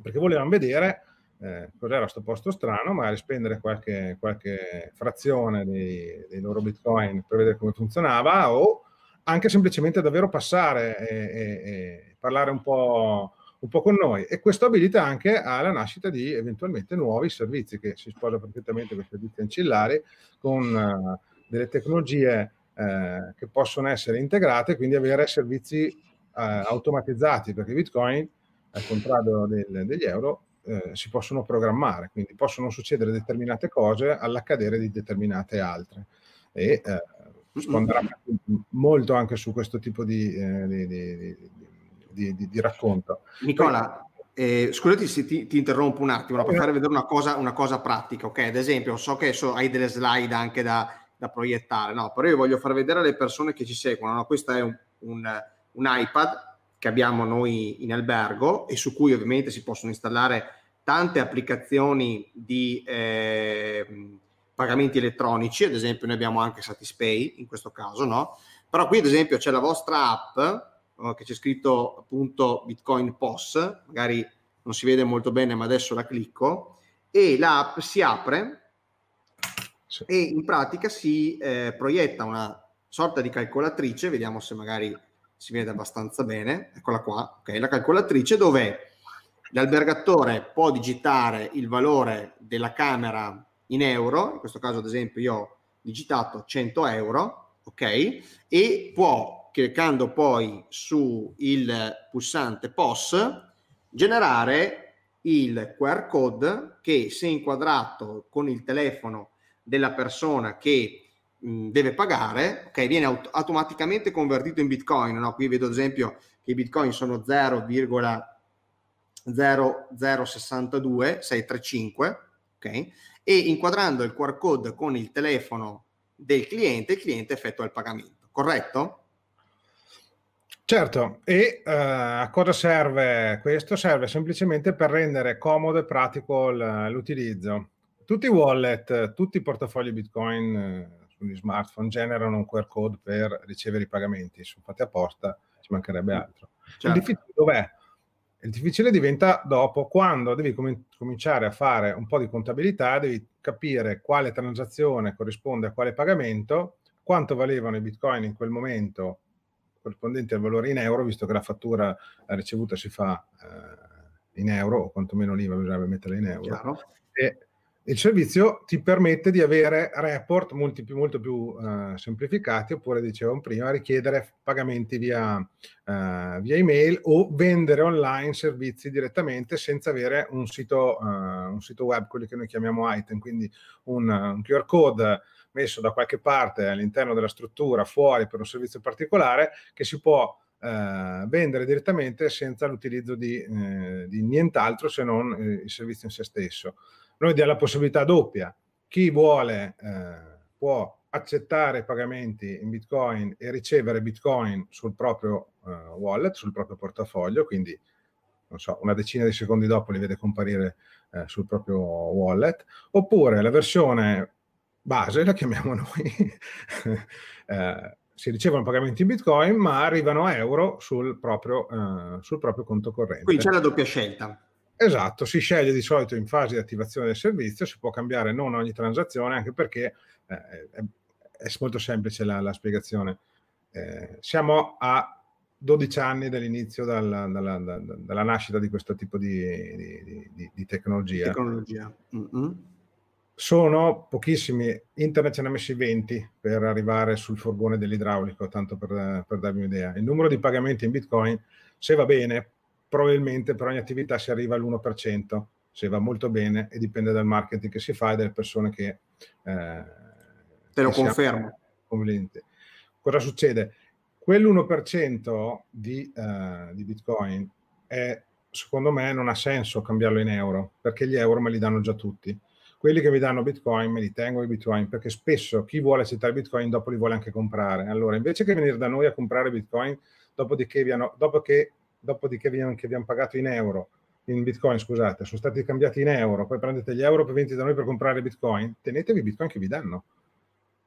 perché volevano vedere eh, cos'era questo posto strano, magari spendere qualche, qualche frazione dei, dei, loro bitcoin per vedere come funzionava o anche semplicemente davvero passare e, e, e parlare un po', un po' con noi. E questo abilita anche alla nascita di eventualmente nuovi servizi che si sposa perfettamente con i servizi ancillari con uh, delle tecnologie eh, che possono essere integrate, quindi avere servizi eh, automatizzati, perché Bitcoin, al contrario del, degli euro, eh, si possono programmare, quindi possono succedere determinate cose all'accadere di determinate altre. E eh, risponderà molto anche su questo tipo di, eh, di, di, di racconto. Nicola, eh, scusati se ti, ti, interrompo un attimo per fare vedere una cosa, una cosa pratica, ok? Ad esempio, so che so, hai delle slide anche da, da proiettare, no, però io voglio far vedere alle persone che ci seguono, no? questo è un, un, un iPad che abbiamo noi in albergo e su cui ovviamente si possono installare tante applicazioni di eh, pagamenti elettronici, ad esempio noi abbiamo anche Satispay in questo caso, no? Però qui ad esempio c'è la vostra app oh, che c'è scritto appunto Bitcoin POS, magari non si vede molto bene ma adesso la clicco e l'app si apre sì. e in pratica si eh, proietta una sorta di calcolatrice, vediamo se magari si vede abbastanza bene, eccola qua, ok, la calcolatrice dove l'albergatore può digitare il valore della camera in euro, in questo caso ad esempio io ho digitato 100 euro, ok, e può, cliccando poi su il pulsante POS, generare il QR code che se inquadrato con il telefono della persona che mh, deve pagare, ok, viene aut- automaticamente convertito in bitcoin. No? Qui vedo ad esempio che i bitcoin sono 0,0062 635, ok? E inquadrando il QR code con il telefono del cliente, il cliente effettua il pagamento, corretto? Certo, e uh, a cosa serve questo? Serve semplicemente per rendere comodo e pratico l'utilizzo. Tutti i wallet, tutti i portafogli Bitcoin eh, sugli smartphone generano un QR code per ricevere i pagamenti, sono fatti apposta, ci mancherebbe altro. Certo. Il difficile dov'è? Il difficile diventa dopo, quando devi com- cominciare a fare un po' di contabilità, devi capire quale transazione corrisponde a quale pagamento, quanto valevano i bitcoin in quel momento corrispondenti al valore in euro, visto che la fattura ricevuta si fa eh, in euro, o quantomeno l'IVA bisognerebbe metterla in euro. Chiaro. E il servizio ti permette di avere report molti molto più uh, semplificati, oppure dicevamo prima, richiedere pagamenti via, uh, via, email o vendere online servizi direttamente senza avere un sito, uh, un sito web, quelli che noi chiamiamo item, quindi un, un QR code messo da qualche parte all'interno della struttura, fuori per un servizio particolare, che si può eh, vendere direttamente senza l'utilizzo di, eh, di nient'altro se non eh, il servizio in se stesso. Noi diamo la possibilità doppia. Chi vuole eh, può accettare pagamenti in Bitcoin e ricevere Bitcoin sul proprio eh, wallet, sul proprio portafoglio, quindi non so, una decina di secondi dopo li vede comparire eh, sul proprio wallet, oppure la versione base, la chiamiamo *laughs* noi, eh, si ricevono pagamenti in bitcoin ma arrivano euro sul proprio, eh, sul proprio conto corrente. Quindi c'è la doppia scelta. Esatto, si sceglie di solito in fase di attivazione del servizio, si può cambiare non ogni transazione, anche perché eh, è, è, molto semplice la, la spiegazione. Eh, siamo a 12 anni dall'inizio dalla, dalla, dalla, nascita di questo tipo di, di, di, di tecnologia. tecnologia. Mm-hmm sono pochissimi, internet ce ne ha messi 20 per arrivare sul furgone dell'idraulico, tanto per, per darvi un'idea. Il numero di pagamenti in Bitcoin, se va bene, probabilmente per ogni attività si arriva all'1%, se va molto bene e dipende dal marketing che si fa e dalle persone che... Eh, Te lo confermo. Conveniente. Cosa succede? Quell'1% di, uh, di Bitcoin è, secondo me non ha senso cambiarlo in euro, perché gli euro me li danno già tutti quelli che mi danno bitcoin me li tengo i bitcoin perché spesso chi vuole accettare bitcoin dopo li vuole anche comprare allora invece che venire da noi a comprare bitcoin dopodiché hanno, dopo che, dopodiché vi, che vi hanno pagato in euro in bitcoin scusate sono stati cambiati in euro poi prendete gli euro per venire da noi per comprare bitcoin tenetevi bitcoin che vi danno.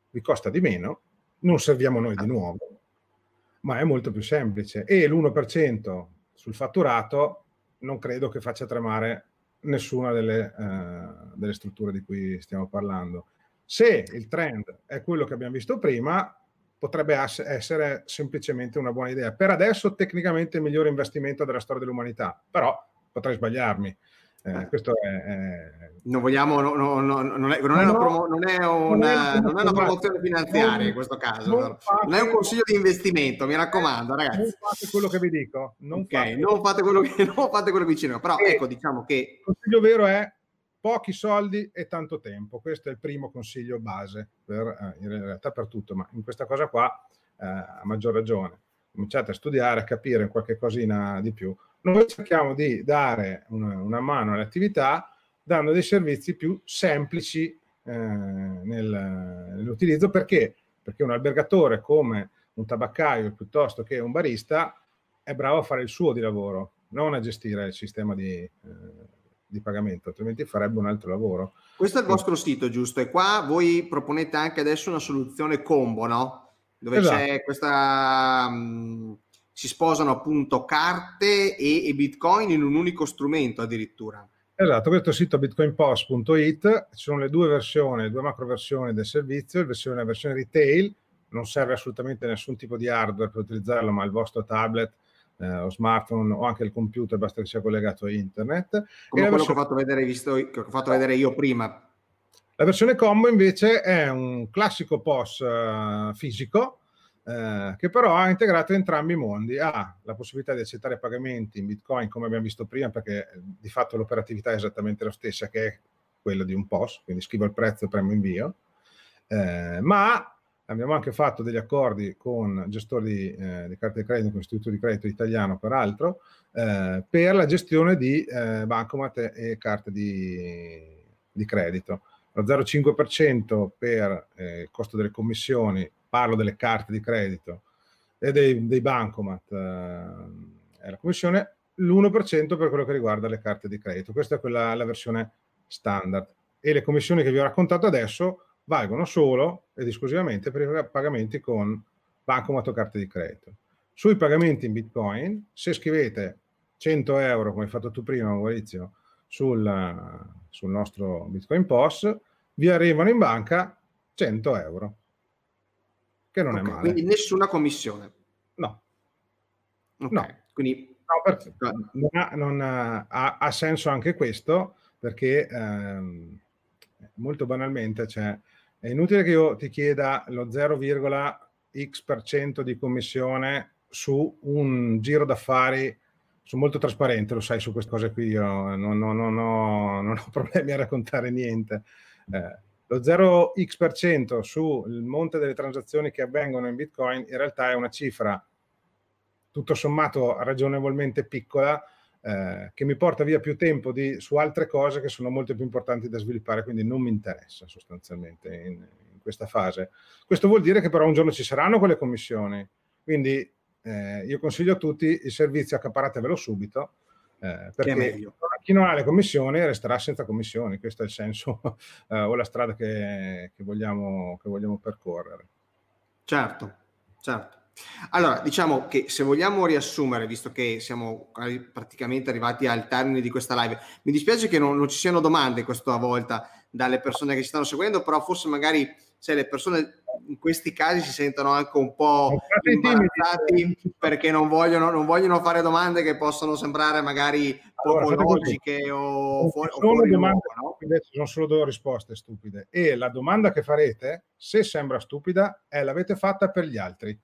Vi costa di meno non serviamo noi di nuovo ma è molto più semplice. E l'1% sul fatturato non credo che faccia tremare nessuna delle, uh, delle strutture di cui stiamo parlando. Se il trend è quello che abbiamo visto prima, potrebbe essere semplicemente una buona idea. Per adesso tecnicamente il migliore investimento della storia dell'umanità, però potrei sbagliarmi. Eh, questo è, è... Non vogliamo, no, no, no, non, è, non, è promo, non, è una, non, è una, promozione finanziaria in questo caso, non, fate, è un consiglio di investimento, mi raccomando, ragazzi. Non fate quello che vi dico. Non, okay, fate... non fate quello che *laughs* non fate quello che vi dico, però e ecco, diciamo che... Il consiglio vero è pochi soldi e tanto tempo. Questo è il primo consiglio base, per, eh, in realtà per tutto, ma in questa cosa qua eh, a maggior ragione. Cominciate a studiare, a capire qualche cosina di più noi cerchiamo di dare una, una mano alle attività dando dei servizi più semplici eh, nel, nell'utilizzo perché? Perché un albergatore come un tabaccaio piuttosto che un barista è bravo a fare il suo di lavoro, non a gestire il sistema di, eh, di pagamento, altrimenti farebbe un altro lavoro. Questo è il vostro sito, giusto? E qua voi proponete anche adesso una soluzione combo, no? Dove esatto. c'è questa... Mh, si sposano appunto carte e, e bitcoin in un unico strumento addirittura. Esatto, questo sito bitcoinpost.it, ci sono le due versioni, le due macro versioni del servizio, la versione, la versione retail, non serve assolutamente nessun tipo di hardware per utilizzarlo, ma il vostro tablet eh, o smartphone o anche il computer, basta che sia collegato a internet. Come quello versione... che ho fatto vedere, visto, che ho fatto vedere io prima. La versione combo invece è un classico POS uh, fisico, eh, che però ha integrato entrambi i mondi. Ha la possibilità di accettare pagamenti in Bitcoin, come abbiamo visto prima, perché eh, di fatto l'operatività è esattamente la stessa che è quella di un POS, quindi scrivo il prezzo e premo invio. Eh, ma abbiamo anche fatto degli accordi con gestori di, eh, di carte di credito, con istituto di credito italiano peraltro, eh, per la gestione di eh, bancomat e carte di, di credito. Lo 0,5% per eh, il costo delle commissioni, parlo delle carte di credito e dei, dei bancomat, eh, è la commissione, l'1% per quello che riguarda le carte di credito. Questa è quella, la versione standard. E le commissioni che vi ho raccontato adesso valgono solo ed esclusivamente per i pagamenti con bancomat o carte di credito. Sui pagamenti in Bitcoin, se scrivete 100 euro, come hai fatto tu prima, Maurizio, sul, sul nostro Bitcoin POS, vi arrivano in banca 100 euro, che non okay, è male. Quindi nessuna commissione? No. Okay, no. Quindi... No, perché non ha, non ha, ha, senso anche questo, perché ehm, molto banalmente cioè, è inutile che io ti chieda lo 0,x% di commissione su un giro d'affari sono molto trasparente, lo sai su queste cose qui, io non, non, non, ho, non ho, *laughs* problemi a raccontare niente. Eh, lo 0x% sul monte delle transazioni che avvengono in Bitcoin in realtà è una cifra tutto sommato ragionevolmente piccola eh, che mi porta via più tempo di, su altre cose che sono molto più importanti da sviluppare, quindi non mi interessa sostanzialmente in, in questa fase. Questo vuol dire che però un giorno ci saranno quelle commissioni, quindi eh, io consiglio a tutti il servizio accaparatevelo subito, eh, perché chi non ha le commissioni resterà senza commissioni, questo è il senso *laughs* eh, o la strada che, che, vogliamo, che vogliamo percorrere. Certo, certo. Allora, diciamo che se vogliamo riassumere, visto che siamo praticamente arrivati al termine di questa live, mi dispiace che non, non ci siano domande questa volta dalle persone che ci stanno seguendo, però forse magari se le persone in questi casi si sentono anche un po' imbarazzati perché non vogliono, non vogliono, fare domande che possono sembrare magari poco allora, logiche o, fuori, o fuori domande, luogo, no? sono solo due risposte stupide. E la domanda che farete se sembra stupida è l'avete fatta per gli altri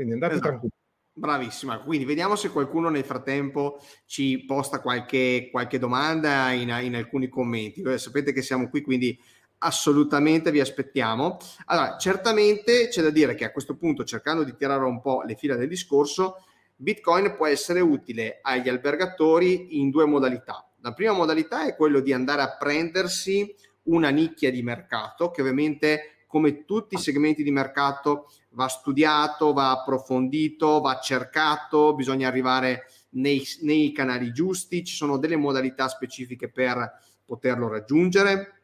quindi andate esatto. tranquilli. Bravissima, quindi vediamo se qualcuno nel frattempo ci posta qualche, qualche domanda in, in, alcuni commenti. Voi sapete che siamo qui, quindi assolutamente vi aspettiamo. Allora, certamente c'è da dire che a questo punto, cercando di tirare un po' le fila del discorso, Bitcoin può essere utile agli albergatori in due modalità. La prima modalità è quello di andare a prendersi una nicchia di mercato che ovviamente come tutti i segmenti di mercato va studiato, va approfondito, va cercato, bisogna arrivare nei, nei canali giusti, ci sono delle modalità specifiche per poterlo raggiungere.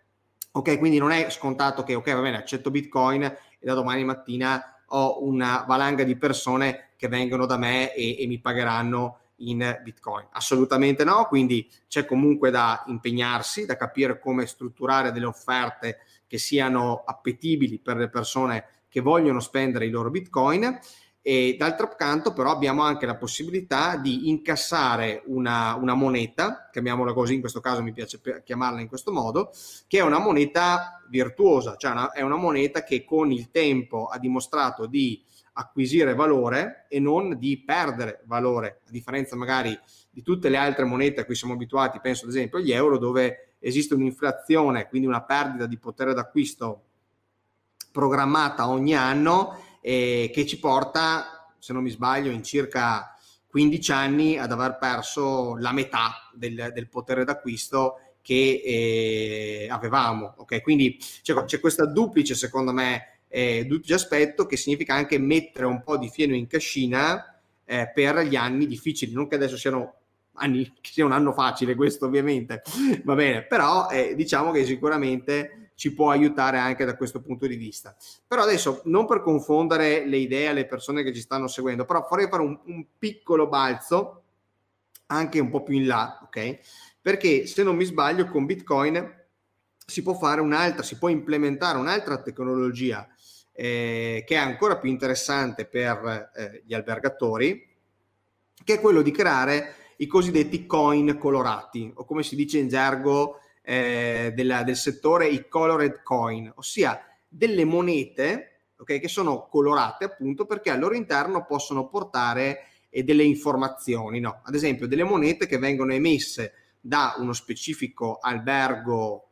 Ok, quindi non è scontato che, ok, va bene, accetto Bitcoin e da domani mattina ho una valanga di persone che vengono da me e, e mi pagheranno in Bitcoin. Assolutamente no, quindi c'è comunque da impegnarsi, da capire come strutturare delle offerte che siano appetibili per le persone che vogliono spendere i loro bitcoin e d'altro canto però abbiamo anche la possibilità di incassare una, una, moneta, chiamiamola così, in questo caso mi piace chiamarla in questo modo, che è una moneta virtuosa, cioè una, è una moneta che con il tempo ha dimostrato di acquisire valore e non di perdere valore, a differenza magari di tutte le altre monete a cui siamo abituati, penso ad esempio agli euro, dove esiste un'inflazione, quindi una perdita di potere d'acquisto programmata ogni anno eh, che ci porta, se non mi sbaglio, in circa 15 anni ad aver perso la metà del, del potere d'acquisto che eh, avevamo. Okay? Quindi c'è, c'è, questa duplice, secondo me, eh, duplice aspetto che significa anche mettere un po' di fieno in cascina eh, per gli anni difficili, non che adesso siano anni, che sia un anno facile questo ovviamente, va bene, però eh, diciamo che sicuramente ci può aiutare anche da questo punto di vista. Però adesso, non per confondere le idee alle persone che ci stanno seguendo, però vorrei fare un, un piccolo balzo anche un po' più in là, ok? Perché se non mi sbaglio con Bitcoin si può fare un'altra, si può implementare un'altra tecnologia eh, che è ancora più interessante per eh, gli albergatori, che è quello di creare i cosiddetti coin colorati o come si dice in gergo eh, della, del settore i colored coin, ossia delle monete okay, che sono colorate appunto perché al loro interno possono portare eh, delle informazioni, no? ad esempio delle monete che vengono emesse da uno specifico albergo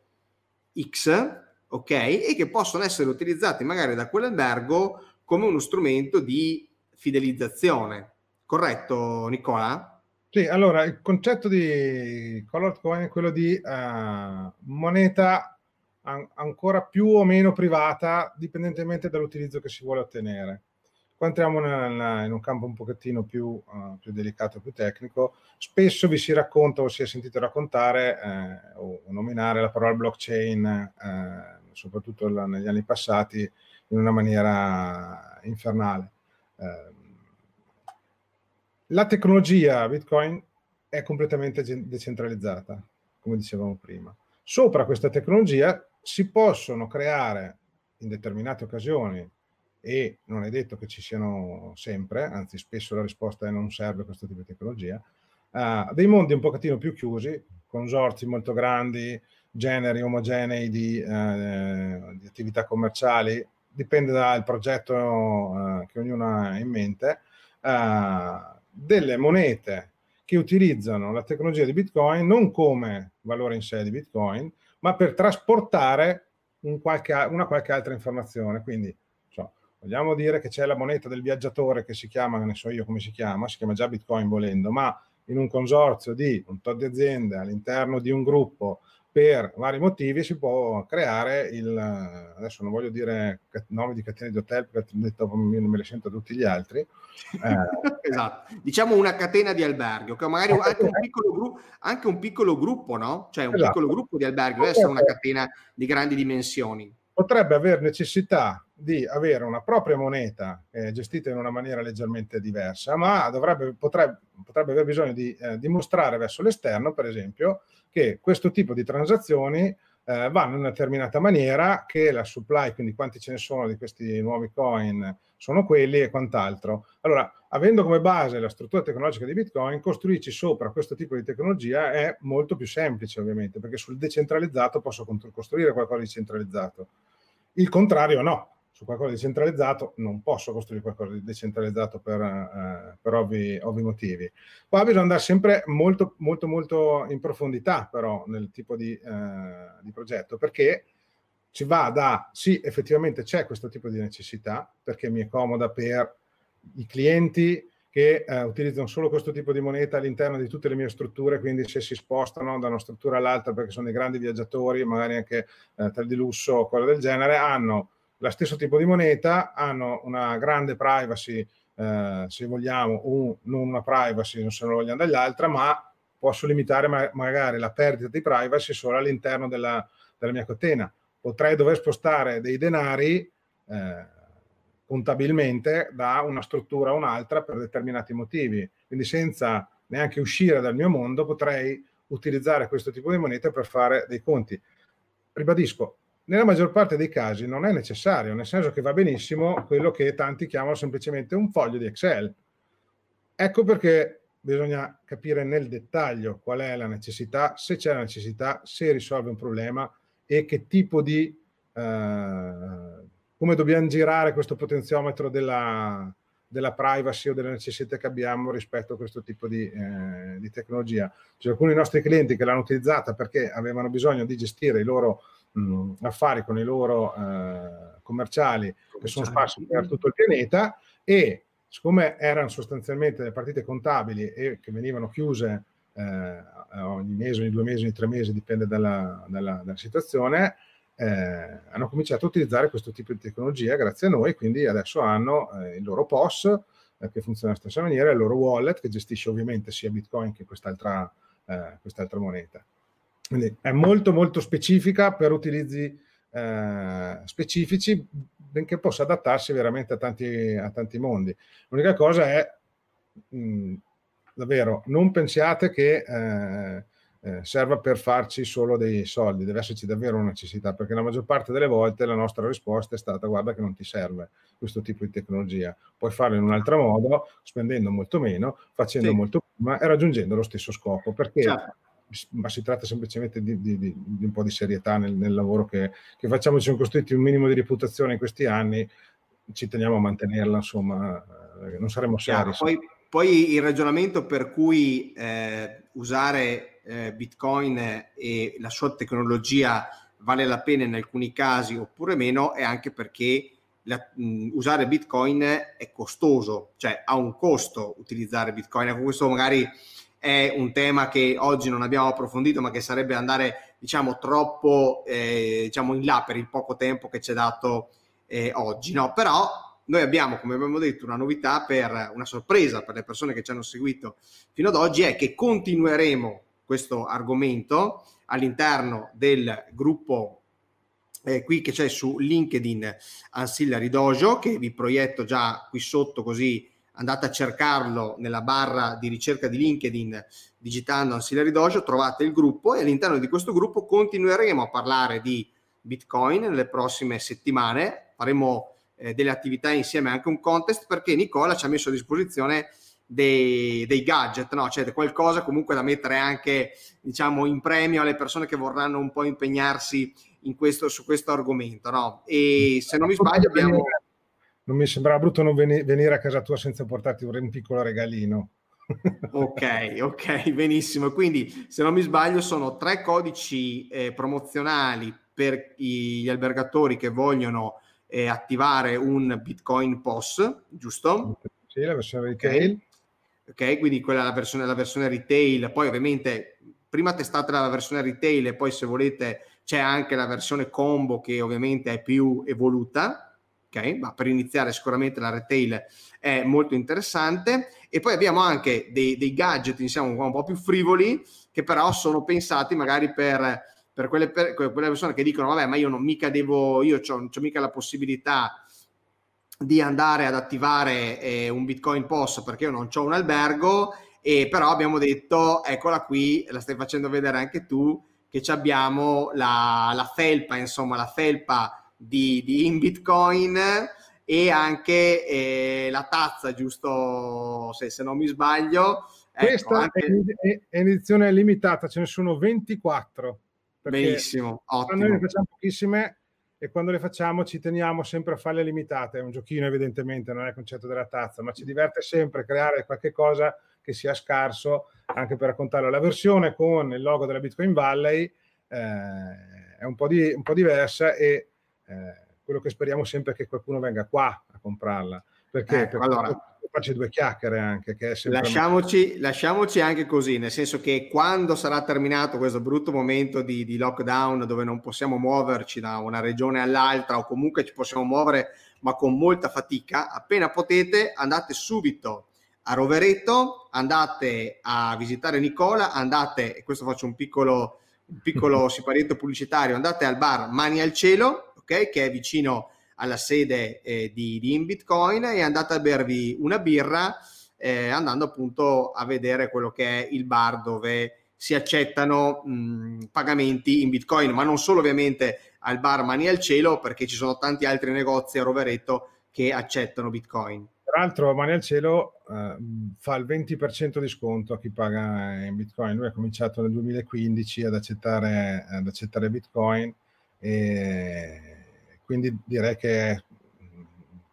X ok? E che possono essere utilizzati magari da quell'albergo come uno strumento di fidelizzazione. Corretto, Nicola? Sì, allora il concetto di Colored Coin è quello di uh, moneta an- ancora più o meno privata, dipendentemente dall'utilizzo che si vuole ottenere. Qua entriamo in un campo un pochettino più, uh, più, delicato, più tecnico. Spesso vi si racconta o si è sentito raccontare eh, o nominare la parola blockchain, eh, soprattutto negli anni passati, in una maniera infernale. Eh, la tecnologia Bitcoin è completamente decentralizzata, come dicevamo prima. Sopra questa tecnologia si possono creare in determinate occasioni e non è detto che ci siano sempre, anzi spesso la risposta è non serve questo tipo di tecnologia, uh, dei mondi un pochettino più chiusi, consorzi molto grandi, generi omogenei di, uh, di attività commerciali, dipende dal progetto uh, che ognuno ha in mente, delle monete che utilizzano la tecnologia di Bitcoin non come valore in sé di Bitcoin, ma per trasportare un qualche, una qualche altra informazione. Quindi, so, vogliamo dire che c'è la moneta del viaggiatore che si chiama, ne so io come si chiama, si chiama già Bitcoin volendo, ma in un consorzio di un tot di aziende all'interno di un gruppo per vari motivi si può creare il, adesso non voglio dire nomi di catene di hotel perché detto, me le sento tutti gli altri. Eh, *laughs* esatto, diciamo una catena di alberghi, che magari anche un, piccolo gruppo, anche un piccolo gruppo, no? Cioè un esatto. piccolo gruppo di alberghi, deve essere una catena di grandi dimensioni. Potrebbe avere necessità di avere una propria moneta eh, gestita in una maniera leggermente diversa, ma dovrebbe, potrebbe, potrebbe aver bisogno di eh, dimostrare verso l'esterno, per esempio, che questo tipo di transazioni eh, vanno in una determinata maniera, che la supply, quindi quanti ce ne sono di questi nuovi coin, sono quelli e quant'altro. Allora, avendo come base la struttura tecnologica di Bitcoin, costruirci sopra questo tipo di tecnologia è molto più semplice, ovviamente, perché sul decentralizzato posso costruire qualcosa di centralizzato. Il contrario no, qualcosa di centralizzato, non posso costruire qualcosa di decentralizzato per, eh, per ovvi, ovvi, motivi. Qua bisogna andare sempre molto, molto, molto in profondità, però, nel tipo di, eh, di progetto, perché ci va da, sì, effettivamente c'è questo tipo di necessità, perché mi è comoda per i clienti che eh, utilizzano solo questo tipo di moneta all'interno di tutte le mie strutture, quindi se si spostano da una struttura all'altra perché sono dei grandi viaggiatori, magari anche eh, tra di lusso o cose del genere, hanno lo stesso tipo di moneta, hanno una grande privacy, eh, se vogliamo, un, non una privacy se non vogliamo dall'altra, ma posso limitare ma- magari la perdita di privacy solo all'interno della, della, mia catena. Potrei dover spostare dei denari eh, contabilmente da una struttura a un'altra per determinati motivi. Quindi senza neanche uscire dal mio mondo potrei utilizzare questo tipo di moneta per fare dei conti. Ribadisco, nella maggior parte dei casi non è necessario, nel senso che va benissimo quello che tanti chiamano semplicemente un foglio di Excel. Ecco perché bisogna capire nel dettaglio qual è la necessità, se c'è la necessità, se risolve un problema e che tipo di, eh, come dobbiamo girare questo potenziometro della, della privacy o delle necessità che abbiamo rispetto a questo tipo di, eh, di tecnologia. C'è alcuni nostri clienti che l'hanno utilizzata perché avevano bisogno di gestire i loro mh, affari con i loro eh, commerciali che sono sparsi per tutto il pianeta e siccome erano sostanzialmente le partite contabili e che venivano chiuse eh, ogni mese, ogni due mesi, ogni tre mesi, dipende dalla, dalla, dalla situazione, eh, hanno cominciato a utilizzare questo tipo di tecnologia grazie a noi, quindi adesso hanno eh, il loro POS eh, che funziona alla stessa maniera, il loro wallet che gestisce ovviamente sia Bitcoin che quest'altra, eh, quest'altra moneta. Quindi è molto molto specifica per utilizzi eh, specifici, benché possa adattarsi veramente a tanti, a tanti mondi. L'unica cosa è, mh, davvero, non pensiate che eh, eh, serva per farci solo dei soldi, deve esserci davvero una necessità, perché la maggior parte delle volte la nostra risposta è stata guarda che non ti serve questo tipo di tecnologia, puoi farlo in un altro modo, spendendo molto meno, facendo sì. molto prima e raggiungendo lo stesso scopo, perché certo ma si tratta semplicemente di, di, di, di un po' di serietà nel, nel lavoro che, che, facciamo. Ci siamo costruiti un minimo di reputazione in questi anni, ci teniamo a mantenerla, insomma, eh, non saremo seri. Poi, poi, il ragionamento per cui eh, usare eh, Bitcoin e la sua tecnologia vale la pena in alcuni casi oppure meno è anche perché la, mh, usare Bitcoin è costoso, cioè ha un costo utilizzare Bitcoin. Ecco, questo magari è un tema che oggi non abbiamo approfondito, ma che sarebbe andare, diciamo, troppo eh, diciamo in là per il poco tempo che ci è dato eh, oggi. No? Però noi abbiamo, come abbiamo detto, una novità per una sorpresa per le persone che ci hanno seguito fino ad oggi, è che continueremo questo argomento all'interno del gruppo eh, qui che c'è su LinkedIn Ancillary Dojo che vi proietto già qui sotto così andate a cercarlo nella barra di ricerca di LinkedIn digitando Ancillary Dojo, trovate il gruppo e all'interno di questo gruppo continueremo a parlare di Bitcoin nelle prossime settimane, faremo eh, delle attività insieme anche un contest perché Nicola ci ha messo a disposizione dei, dei gadget, no? cioè qualcosa comunque da mettere anche diciamo in premio alle persone che vorranno un po' impegnarsi questo, su questo argomento. No? E se non mi sbaglio abbiamo... Non mi sembrava brutto non venire a casa tua senza portarti un piccolo regalino. *laughs* ok, ok, benissimo. Quindi, se non mi sbaglio, sono tre codici eh, promozionali per gli albergatori che vogliono eh, attivare un Bitcoin POS, giusto? Sì, la versione retail. Okay ok? Quindi quella è la versione, la versione retail, poi ovviamente prima testate la versione retail e poi se volete c'è anche la versione combo che ovviamente è più evoluta, ok? Ma per iniziare sicuramente la retail è molto interessante e poi abbiamo anche dei, dei gadget diciamo un po' più frivoli che però sono pensati magari per, per, quelle, per quelle persone che dicono vabbè ma io non mica devo, io ho mica la possibilità di andare ad attivare eh, un Bitcoin POS perché io non ho un albergo e però abbiamo detto eccola qui, la stai facendo vedere anche tu che abbiamo la, la felpa, insomma la felpa di, di in Bitcoin e anche eh, la tazza, giusto se, se non mi sbaglio. Ecco, Questa anche... è, edizione limitata, ce ne sono 24. Benissimo, ottimo. Noi ne facciamo pochissime e quando le facciamo ci teniamo sempre a farle limitate. È un giochino, evidentemente, non è il concetto della tazza, ma ci diverte sempre creare qualche cosa che sia scarso anche per raccontarlo. La versione con il logo della Bitcoin Valley eh, è un po, di, un po', diversa e eh, quello che speriamo sempre è che qualcuno venga qua a comprarla. Perché? Ecco, perché allora, faccio due chiacchiere anche. Che lasciamoci, lasciamoci, anche così, nel senso che quando sarà terminato questo brutto momento di, di, lockdown dove non possiamo muoverci da una regione all'altra o comunque ci possiamo muovere ma con molta fatica, appena potete andate subito a Rovereto, andate a visitare Nicola, andate, e questo faccio un piccolo, un piccolo *laughs* siparietto pubblicitario, andate al bar Mani al Cielo, ok, che è vicino alla sede eh, di, di InBitcoin e andate a bervi una birra eh, andando appunto a vedere quello che è il bar dove si accettano mh, pagamenti in Bitcoin, ma non solo ovviamente al bar Mani al Cielo, perché ci sono tanti altri negozi a Rovereto che accettano Bitcoin. Tra l'altro Mani al Cielo eh, fa il 20% di sconto a chi paga in Bitcoin. Lui ha cominciato nel 2015 ad accettare, ad accettare Bitcoin e quindi direi che è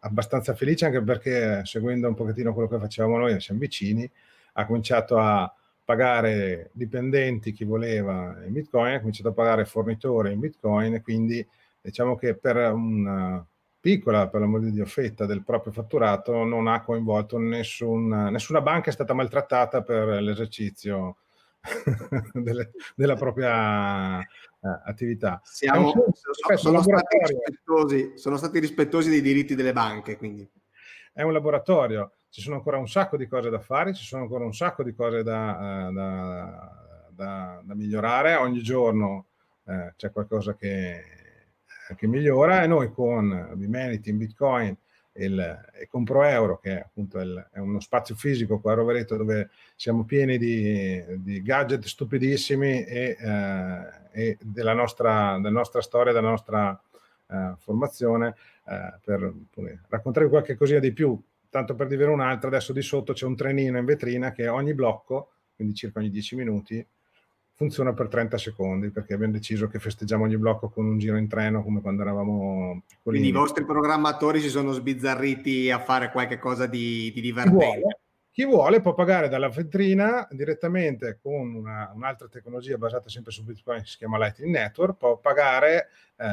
abbastanza felice anche perché seguendo un pochettino quello che facevamo noi, siamo vicini, ha cominciato a pagare dipendenti chi voleva in Bitcoin, ha cominciato a pagare fornitori in Bitcoin e quindi diciamo che per una piccola, per l'amore di Dio, fetta del proprio fatturato non ha coinvolto nessun, nessuna banca è stata maltrattata per l'esercizio *laughs* delle, della propria uh, attività. Siamo, sono, sono, stati rispettosi, sono stati rispettosi dei diritti delle banche, quindi. È un laboratorio, ci sono ancora un sacco di cose da fare, ci sono ancora un sacco di cose da, uh, da, da, da migliorare, ogni giorno uh, c'è qualcosa che, che, migliora e noi con Bimenity in Bitcoin il, Compro Euro, che è appunto il, è uno spazio fisico qua a Rovereto dove siamo pieni di, di gadget stupidissimi e, eh, e della, nostra, della, nostra, storia, della nostra eh, formazione, eh, per raccontare qualche cosina di più. Tanto per dire un'altra, adesso di sotto c'è un trenino in vetrina che ogni blocco, quindi circa ogni 10 minuti, funziona per 30 secondi perché abbiamo deciso che festeggiamo ogni blocco con un giro in treno come quando eravamo piccolini. Quindi i vostri programmatori si sono sbizzarriti a fare qualche cosa di, di divertente. Chi vuole può pagare dalla vetrina direttamente con una, un'altra tecnologia basata sempre su Bitcoin che si chiama Lightning Network, può pagare eh,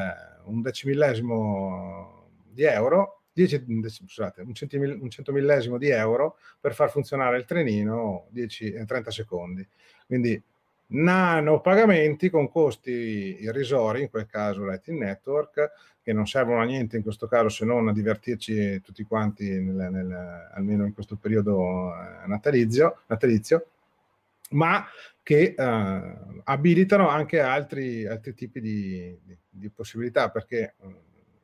un decimillesimo di euro, 10, scusate, un, centimil, un centomillesimo di euro per far funzionare il trenino 10, 30 secondi. Quindi nano pagamenti con costi irrisori, in quel caso Lightning Network, che non servono a niente in questo caso se non a divertirci tutti quanti, nel, nel, almeno in questo periodo eh, natalizio, natalizio ma che eh, abilitano anche altri, altri tipi di, di, di, possibilità, perché eh,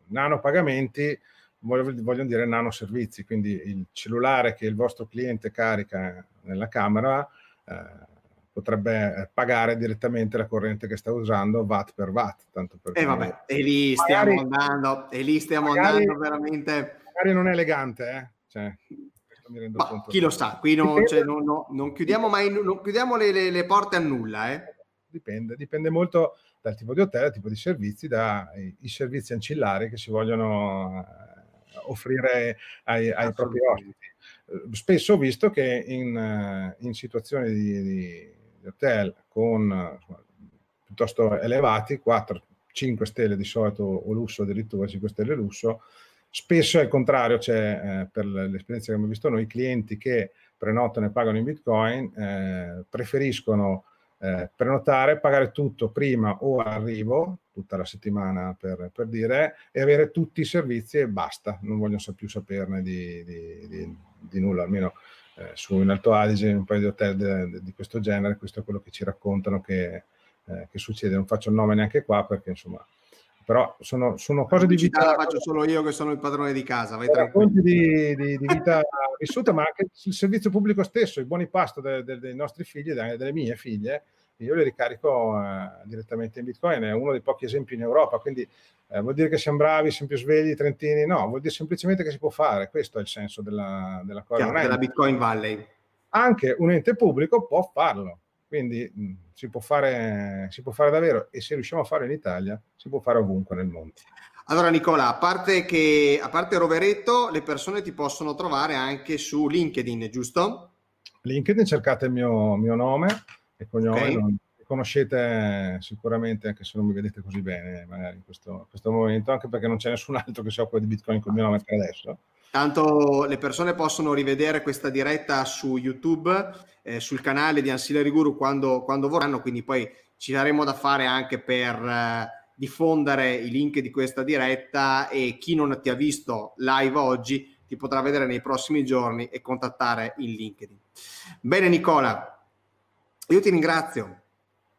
nano pagamenti vogliono dire nano servizi, quindi il cellulare che il vostro cliente carica nella camera eh, potrebbe eh, pagare direttamente la corrente che sta usando watt per watt. Tanto per e eh vabbè, e lì stiamo magari, andando, e lì stiamo magari, andando veramente... Magari non è elegante, eh? Cioè, Ma, chi lo sa, qui non, cioè, non, non, non chiudiamo mai non chiudiamo le, le, le, porte a nulla. Eh? Dipende, dipende molto dal tipo di hotel, dal tipo di servizi, dai servizi ancillari che si vogliono eh, offrire ai, ai propri ospiti. Spesso ho visto che in, in situazioni di, di hotel con piuttosto elevati, 4, 5 stelle di solito o lusso addirittura 5 stelle lusso, spesso al contrario c'è eh, per l'esperienza che abbiamo visto noi, clienti che prenotano e pagano in bitcoin eh, preferiscono eh, prenotare, pagare tutto prima o arrivo, tutta la settimana per, per, dire, e avere tutti i servizi e basta, non vogliono più saperne di, di, di, di nulla, almeno eh, su in Alto Adige, in un paio di hotel de, de, di questo genere, questo è quello che ci raccontano che, eh, che, succede. Non faccio il nome neanche qua perché insomma, però sono, sono cose di vita. La faccio solo io che sono il padrone di casa, vai tranquillo. Di, di, di vita vissuta, ma anche il servizio pubblico stesso, i buoni pasto de, de, dei nostri figli, delle mie figlie, io li ricarico eh, direttamente in Bitcoin, è uno dei pochi esempi in Europa, quindi eh, vuol dire che siamo bravi, siamo più svegli, trentini? No, vuol dire semplicemente che si può fare, questo è il senso della, della cosa. Chiaro, della Bitcoin Valley. Anche un ente pubblico può farlo, quindi mh, si, può fare, si può fare davvero e se riusciamo a farlo in Italia si può fare ovunque nel mondo. Allora Nicola, a parte, che, a parte Roveretto, le persone ti possono trovare anche su LinkedIn, giusto? LinkedIn cercate il mio, mio nome e cognome, okay. non, conoscete sicuramente, anche se non mi vedete così bene magari in questo, questo momento, anche perché non c'è nessun altro che si occupa di Bitcoin con il mio nome per adesso. Tanto le persone possono rivedere questa diretta su YouTube, eh, sul canale di Ancillary Guru quando, quando, vorranno, quindi poi ci daremo da fare anche per eh, diffondere i link di questa diretta e chi non ti ha visto live oggi ti potrà vedere nei prossimi giorni e contattare in LinkedIn. Bene Nicola, io ti ringrazio.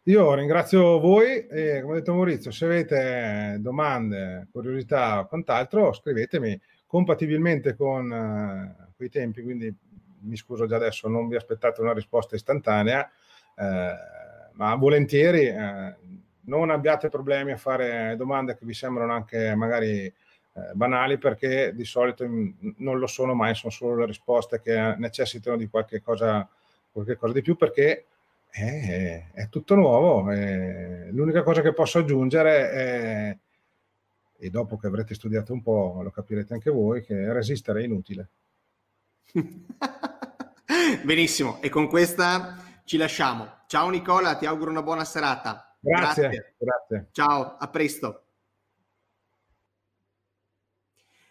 Io ringrazio voi e come ha detto Maurizio, se avete domande, curiosità o quant'altro, scrivetemi compatibilmente con uh, quei tempi, quindi mi scuso già adesso, non vi aspettate una risposta istantanea, eh, ma volentieri eh, non abbiate problemi a fare domande che vi sembrano anche magari eh, banali perché di solito non lo sono mai, sono solo le risposte che necessitano di qualche cosa, qualche cosa di più perché è, è tutto nuovo. È, l'unica cosa che posso aggiungere è, e dopo che avrete studiato un po' lo capirete anche voi, che resistere è inutile. *laughs* Benissimo, e con questa ci lasciamo. Ciao Nicola, ti auguro una buona serata. Grazie. Grazie. grazie. Ciao, a presto.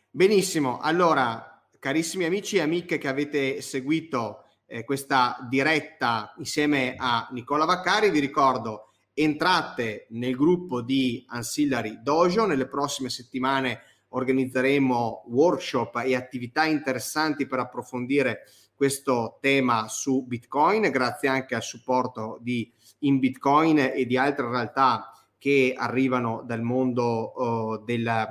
Benissimo, allora, carissimi amici e amiche che avete seguito eh, questa diretta insieme a Nicola Vaccari. Vi ricordo, entrate nel gruppo di Ancillary Dojo. Nelle prossime settimane organizzeremo workshop e attività interessanti per approfondire questo tema su Bitcoin, grazie anche al supporto di In Bitcoin e di altre realtà che arrivano dal mondo uh, della,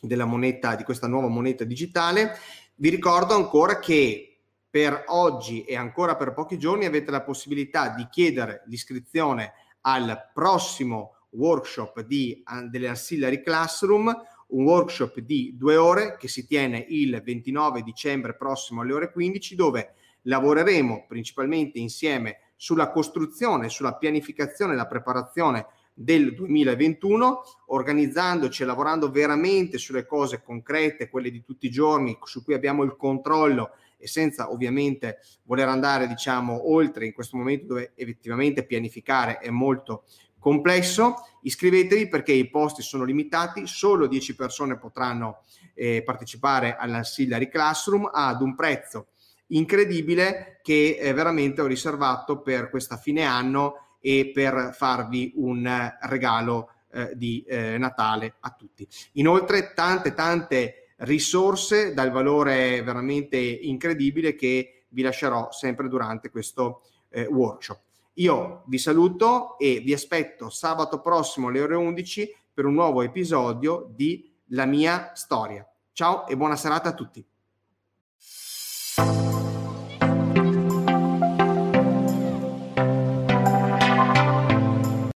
della moneta, di questa nuova moneta digitale. Vi ricordo ancora che per oggi e ancora per pochi giorni avete la possibilità di chiedere l'iscrizione al prossimo workshop di, delle Ancillary Classroom, un workshop di due ore che si tiene il 29 dicembre prossimo alle ore 15 dove lavoreremo principalmente insieme sulla costruzione, sulla pianificazione e la preparazione del 2021, organizzandoci e lavorando veramente sulle cose concrete, quelle di tutti i giorni, su cui abbiamo il controllo e senza ovviamente voler andare diciamo oltre in questo momento dove effettivamente pianificare è molto complesso, iscrivetevi perché i posti sono limitati, solo 10 persone potranno eh, partecipare all'Ancillary Classroom ad un prezzo incredibile che eh, veramente ho riservato per questa fine anno e per farvi un regalo eh, di eh, Natale a tutti. Inoltre tante tante risorse dal valore veramente incredibile che vi lascerò sempre durante questo eh, workshop. Io vi saluto e vi aspetto sabato prossimo alle ore 11 per un nuovo episodio di La mia storia. Ciao e buona serata a tutti.